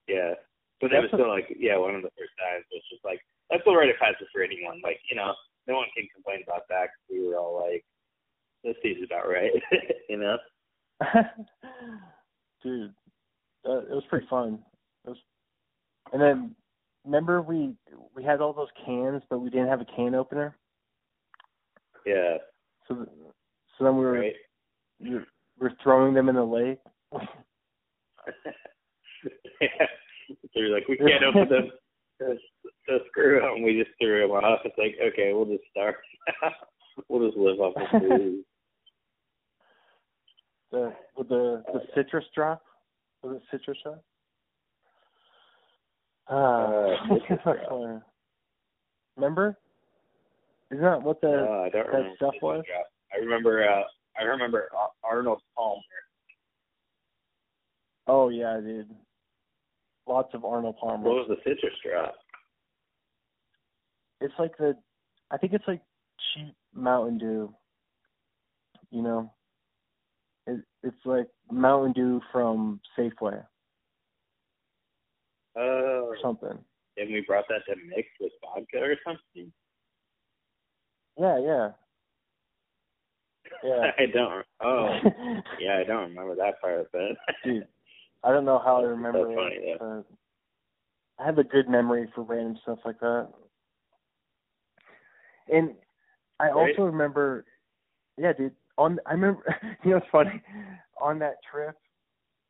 yeah. But that was still like yeah, one of the first times. It was just like that's the rite of passage for anyone. Like you know, no one can complain about that. 'cause we were all like, this seems about right, you know. Dude, uh, it was pretty fun. It was, and then remember we we had all those cans, but we didn't have a can opener. Yeah. So th- so then we were Right. we were, throwing them in the lake. yeah. So you're like, we can't open them. So, screw them. We just threw them off. It's like, okay, we'll just start. we'll just live off of booze. The with the the citrus drop. Was it citrus drop? Uh, Uh, citrus drop. Remember? Isn't that what the Oh, that remember. stuff was? Drop. I remember. Uh, I remember Arnold Palmer. Oh yeah, dude. Lots of Arnold Palmer. What was the citrus drop? it's like the I think it's like cheap Mountain Dew. You know? It it's like Mountain Dew from Safeway Oh, or something. and we brought that to mix with vodka or something. Yeah, yeah. Yeah. I don't. Oh, yeah, I don't remember that part it. Dude, I don't know how I That's remember funny, it. yeah. but I have a good memory for random stuff like that. And I Right. also remember, yeah, dude. On I remember, you know, it's funny. On that trip,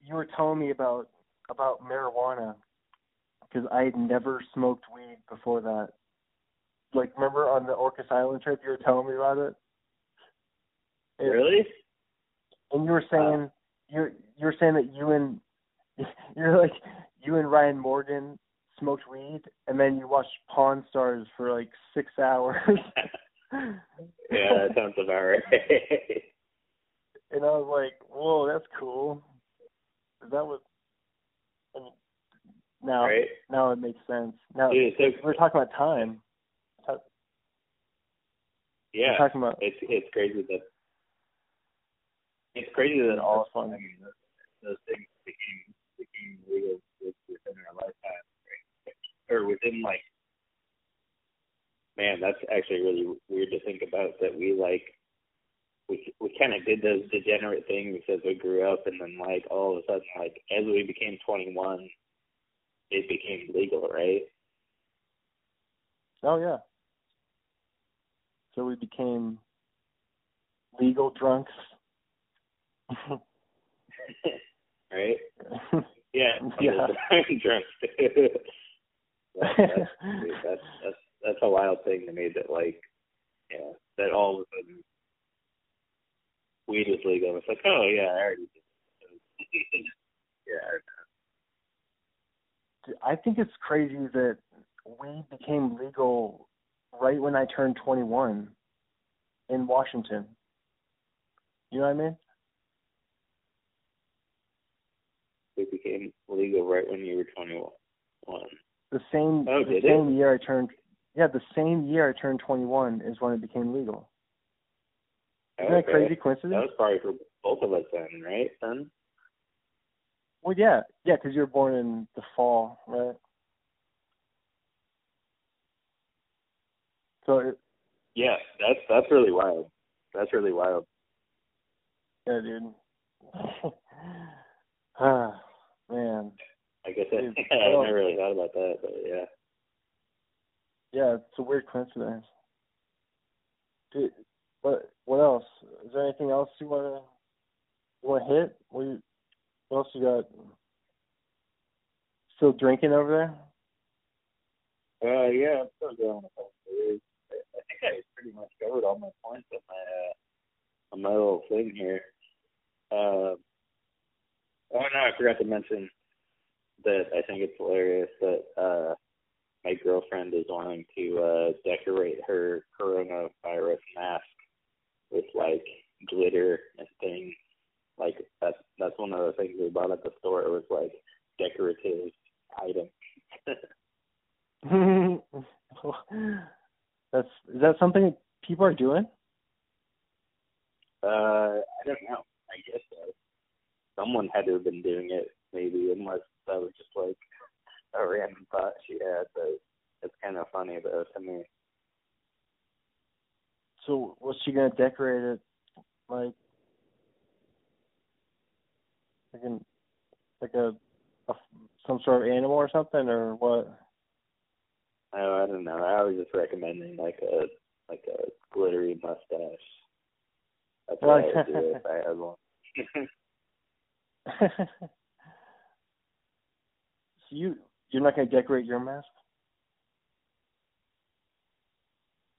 you were telling me about about marijuana because I had never smoked weed before that. Like, remember on the Orcas Island trip, you were telling me about it. And- really? and you were saying you're you were saying that you and you're like you and Ryan Morgan smoked weed and then you watched Pawn Stars for like six hours. Yeah, that sounds about right. and I was like, Whoa, that's cool. That was, I mean now right? now it makes sense. Now Dude, so we're talking about time. yeah, We're talking about it's it's crazy that it's crazy that all That's fun. I those, those things became became legal within our lifetime, right? Or within like, man, that's actually really weird to think about. That we like we we kind of did those degenerate things as we grew up, and then like all of a sudden, like as we became 21, it became legal, right? Oh yeah. So we became legal drunks. right? Yeah, Yeah. drunk. that, that's, that's that's that's a wild thing to me. That like, yeah, that all of a sudden weed is legal. It's like, oh yeah, I already did. it. yeah, I I think it's crazy that weed became legal right when I turned 21 in Washington. You know what I mean? it became legal right when you were 21. The same Oh, the same it? year I turned yeah, the same year I turned 21 is when it became legal. Isn't that Okay. crazy That coincidence? was probably for both of us then, right? Then. Well, yeah, yeah, because you were born in the fall, right? So it, Yeah, that's that's really wild. That's really wild. yeah, dude. ah, man. I guess I, I well- never really thought about that, but yeah. Yeah, it's a weird coincidence. Dude, what what else? Is there anything else you wanna you wanna hit? What you, what else you got? Still drinking over there? Uh, yeah, I'm still with that. I I think I pretty much covered all my points on my uh, on my little thing here. Uh, oh no, I forgot to mention that I think it's hilarious that uh, my girlfriend is wanting to uh decorate her coronavirus mask with like glitter and things. Like that's that's one of the things we bought at the store. It was like decorative items. that's is that something people are doing? Uh, I don't know. I guess so. Someone had to have been doing it, maybe, unless that was just like thought she had. But it's kind of funny though to me. So was she gonna decorate it like like an like a, a some sort of animal or something or what? Oh, I don't know. I was just recommending like a like a glittery mustache. That's what I would do if I had one. so you you're not gonna decorate your mask?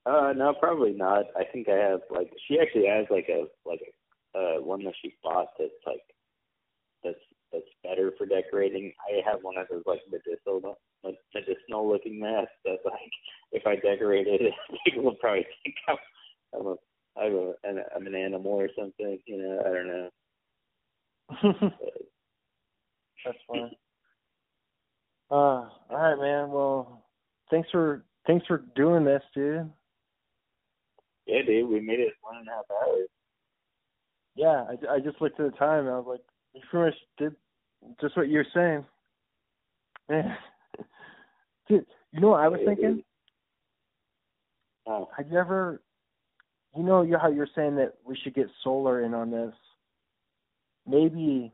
Uh, no, probably not. I think I have like she actually has like a like a uh one that she bought that's like that's that's better for decorating. I have one of those like medicinal medicinal looking masks that like if I decorate it, people will probably think I'm I'm a I'm a an, I'm an animal or something. You know, I don't know. That's funny. Uh, all right, man. Well, thanks for thanks for doing this, dude. Yeah, dude, we made it one and a half hours. Yeah, I, I just looked at the time and I was like, you pretty much did just what you're saying. Man, dude, you know what I was Yeah, thinking? dude. Oh, Have you ever, you know, you how you're saying that we should get solar in on this? Maybe,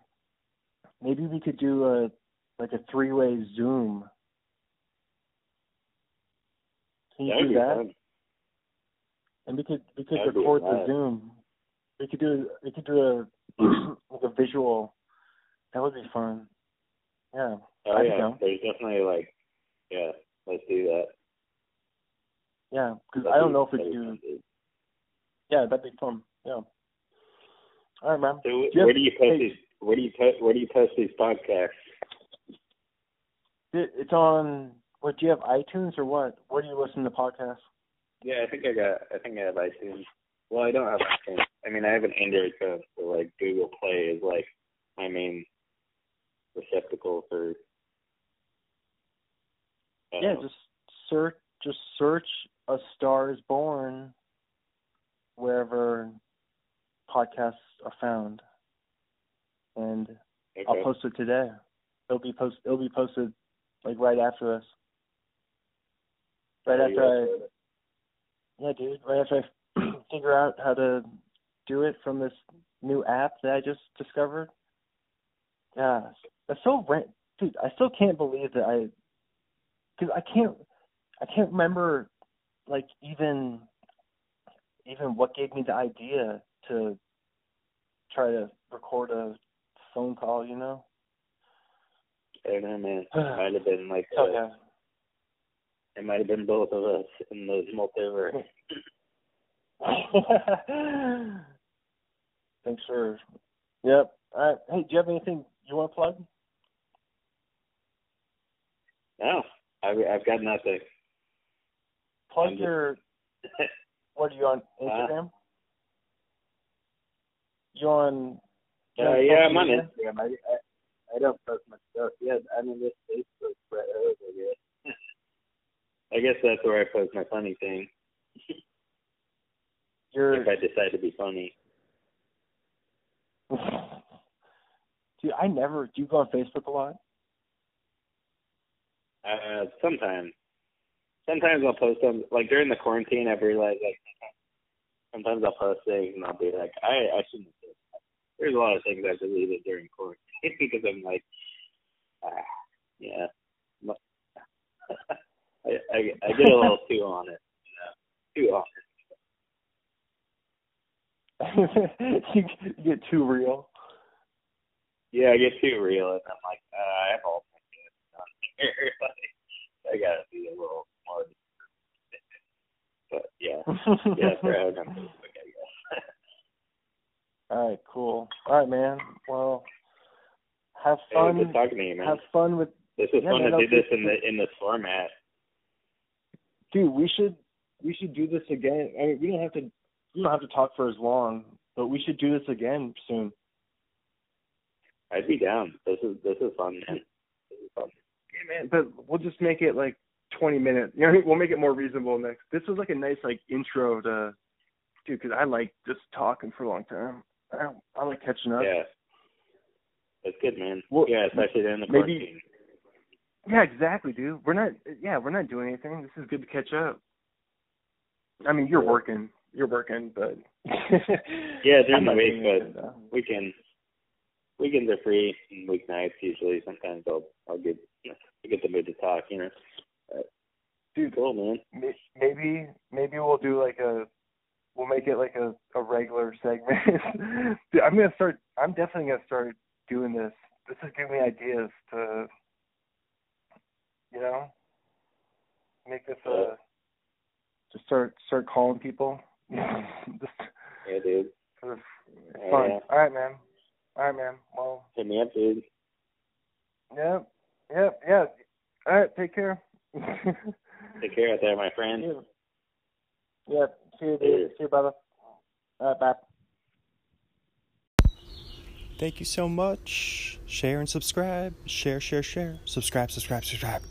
maybe we could do a like a three-way Zoom. Can you that would do that? fun. And we could we could That'd record the. Zoom. We could do we could do a like a visual. That would be fun. Yeah. Oh yeah, go. there's definitely like, yeah, let's do that. Yeah, because I don't be- know if we could do. fun. Yeah, that'd be fun. Yeah. All right, man. So you where have- do you post hey- these? Where do you post? Where do you post these podcasts? It, it's on. What do you have? iTunes or what? Where do you listen to podcasts? Yeah, I think I got. I think I have iTunes. Well, I don't have iTunes. I mean, I have an Android phone, so like Google Play is like my main receptacle for. uh, Yeah, just search. Just search "A Star Is Born" wherever podcasts are found, and okay. I'll post it today. It'll be post. It'll be posted like right after us. Right Oh, after. I. Yeah, dude. Right after I figure out how to do it from this new app that I just discovered. Yeah, that's so rent, dude. I still can't believe that I, because I can't, I can't remember, like even, even what gave me the idea to try to record a phone call. You know. I don't know, man. It might have been like. Oh uh. It might have been both of us in those multiverse. Thanks for. Yep. All right. Hey, do you have anything you want to plug? No, I've I've got nothing. Plug I'm just- your. What are you on Instagram? you on? Uh, on yeah, social I'm on? Instagram. I, I I don't post much stuff. Yeah, I'm in this Facebook Brett Hose, I guess. I guess that's where I post my funny thing. You're. If I decide to be funny. Dude, I never. Do you go on Facebook a lot? Uh, sometimes. Sometimes I'll post them. Like during the quarantine, I've realized like sometimes I'll post things and I'll be like, I I shouldn't. have said that. There's a lot of things I deleted during quarantine because I'm like, ah, yeah. I, I I get a little too on it, you know, too on it. you, get too real. Yeah, I get too real, and I'm like, uh, I have all my kids on here. like, I gotta be a little more. But yeah, yeah, proud Facebook, I guess. All right, cool. All right, man. Well, have Hey, fun. good talking to you, man. have fun with, This is yeah, fun man, to do this in the in this format. dude. We should we should do this again. I mean, we don't have to we don't have to talk for as long, but we should do this again soon. I'd be down. This is this is fun, man. This is fun. Yeah, man. But we'll just make it like 20 minutes. You know, we'll make it more reasonable next. This was like a nice like intro to, dude, because I like just talking for a long time. I, I like catching up. Yeah. That's good, man. Well, yeah, especially during the maybe- quarantine. Yeah, exactly, dude. We're not. Yeah, we're not doing anything. This is good to catch up. I mean, you're working. You're working, but Yeah, during the week, but anything, though. weekends weekends are free and weeknights usually. Sometimes I'll I'll get you know, I get the mood to talk, you know. Uh, dude, Cool man. Maybe maybe we'll do like a we'll make it like a a regular segment. Dude, I'm gonna start. I'm definitely gonna start doing this. This is giving me ideas to, you know, make this a. just start start calling people. just Yeah, dude. Yeah, fun. All right, man. All right, man. Well, Hit me up, dude. yeah, yeah, yeah. All right, take care. Take care out there, my friend. Yeah. Yeah. See you, dude. See you, brother. All right, bye. Thank you so much. Share and subscribe. Share, share, share. Subscribe, subscribe, subscribe.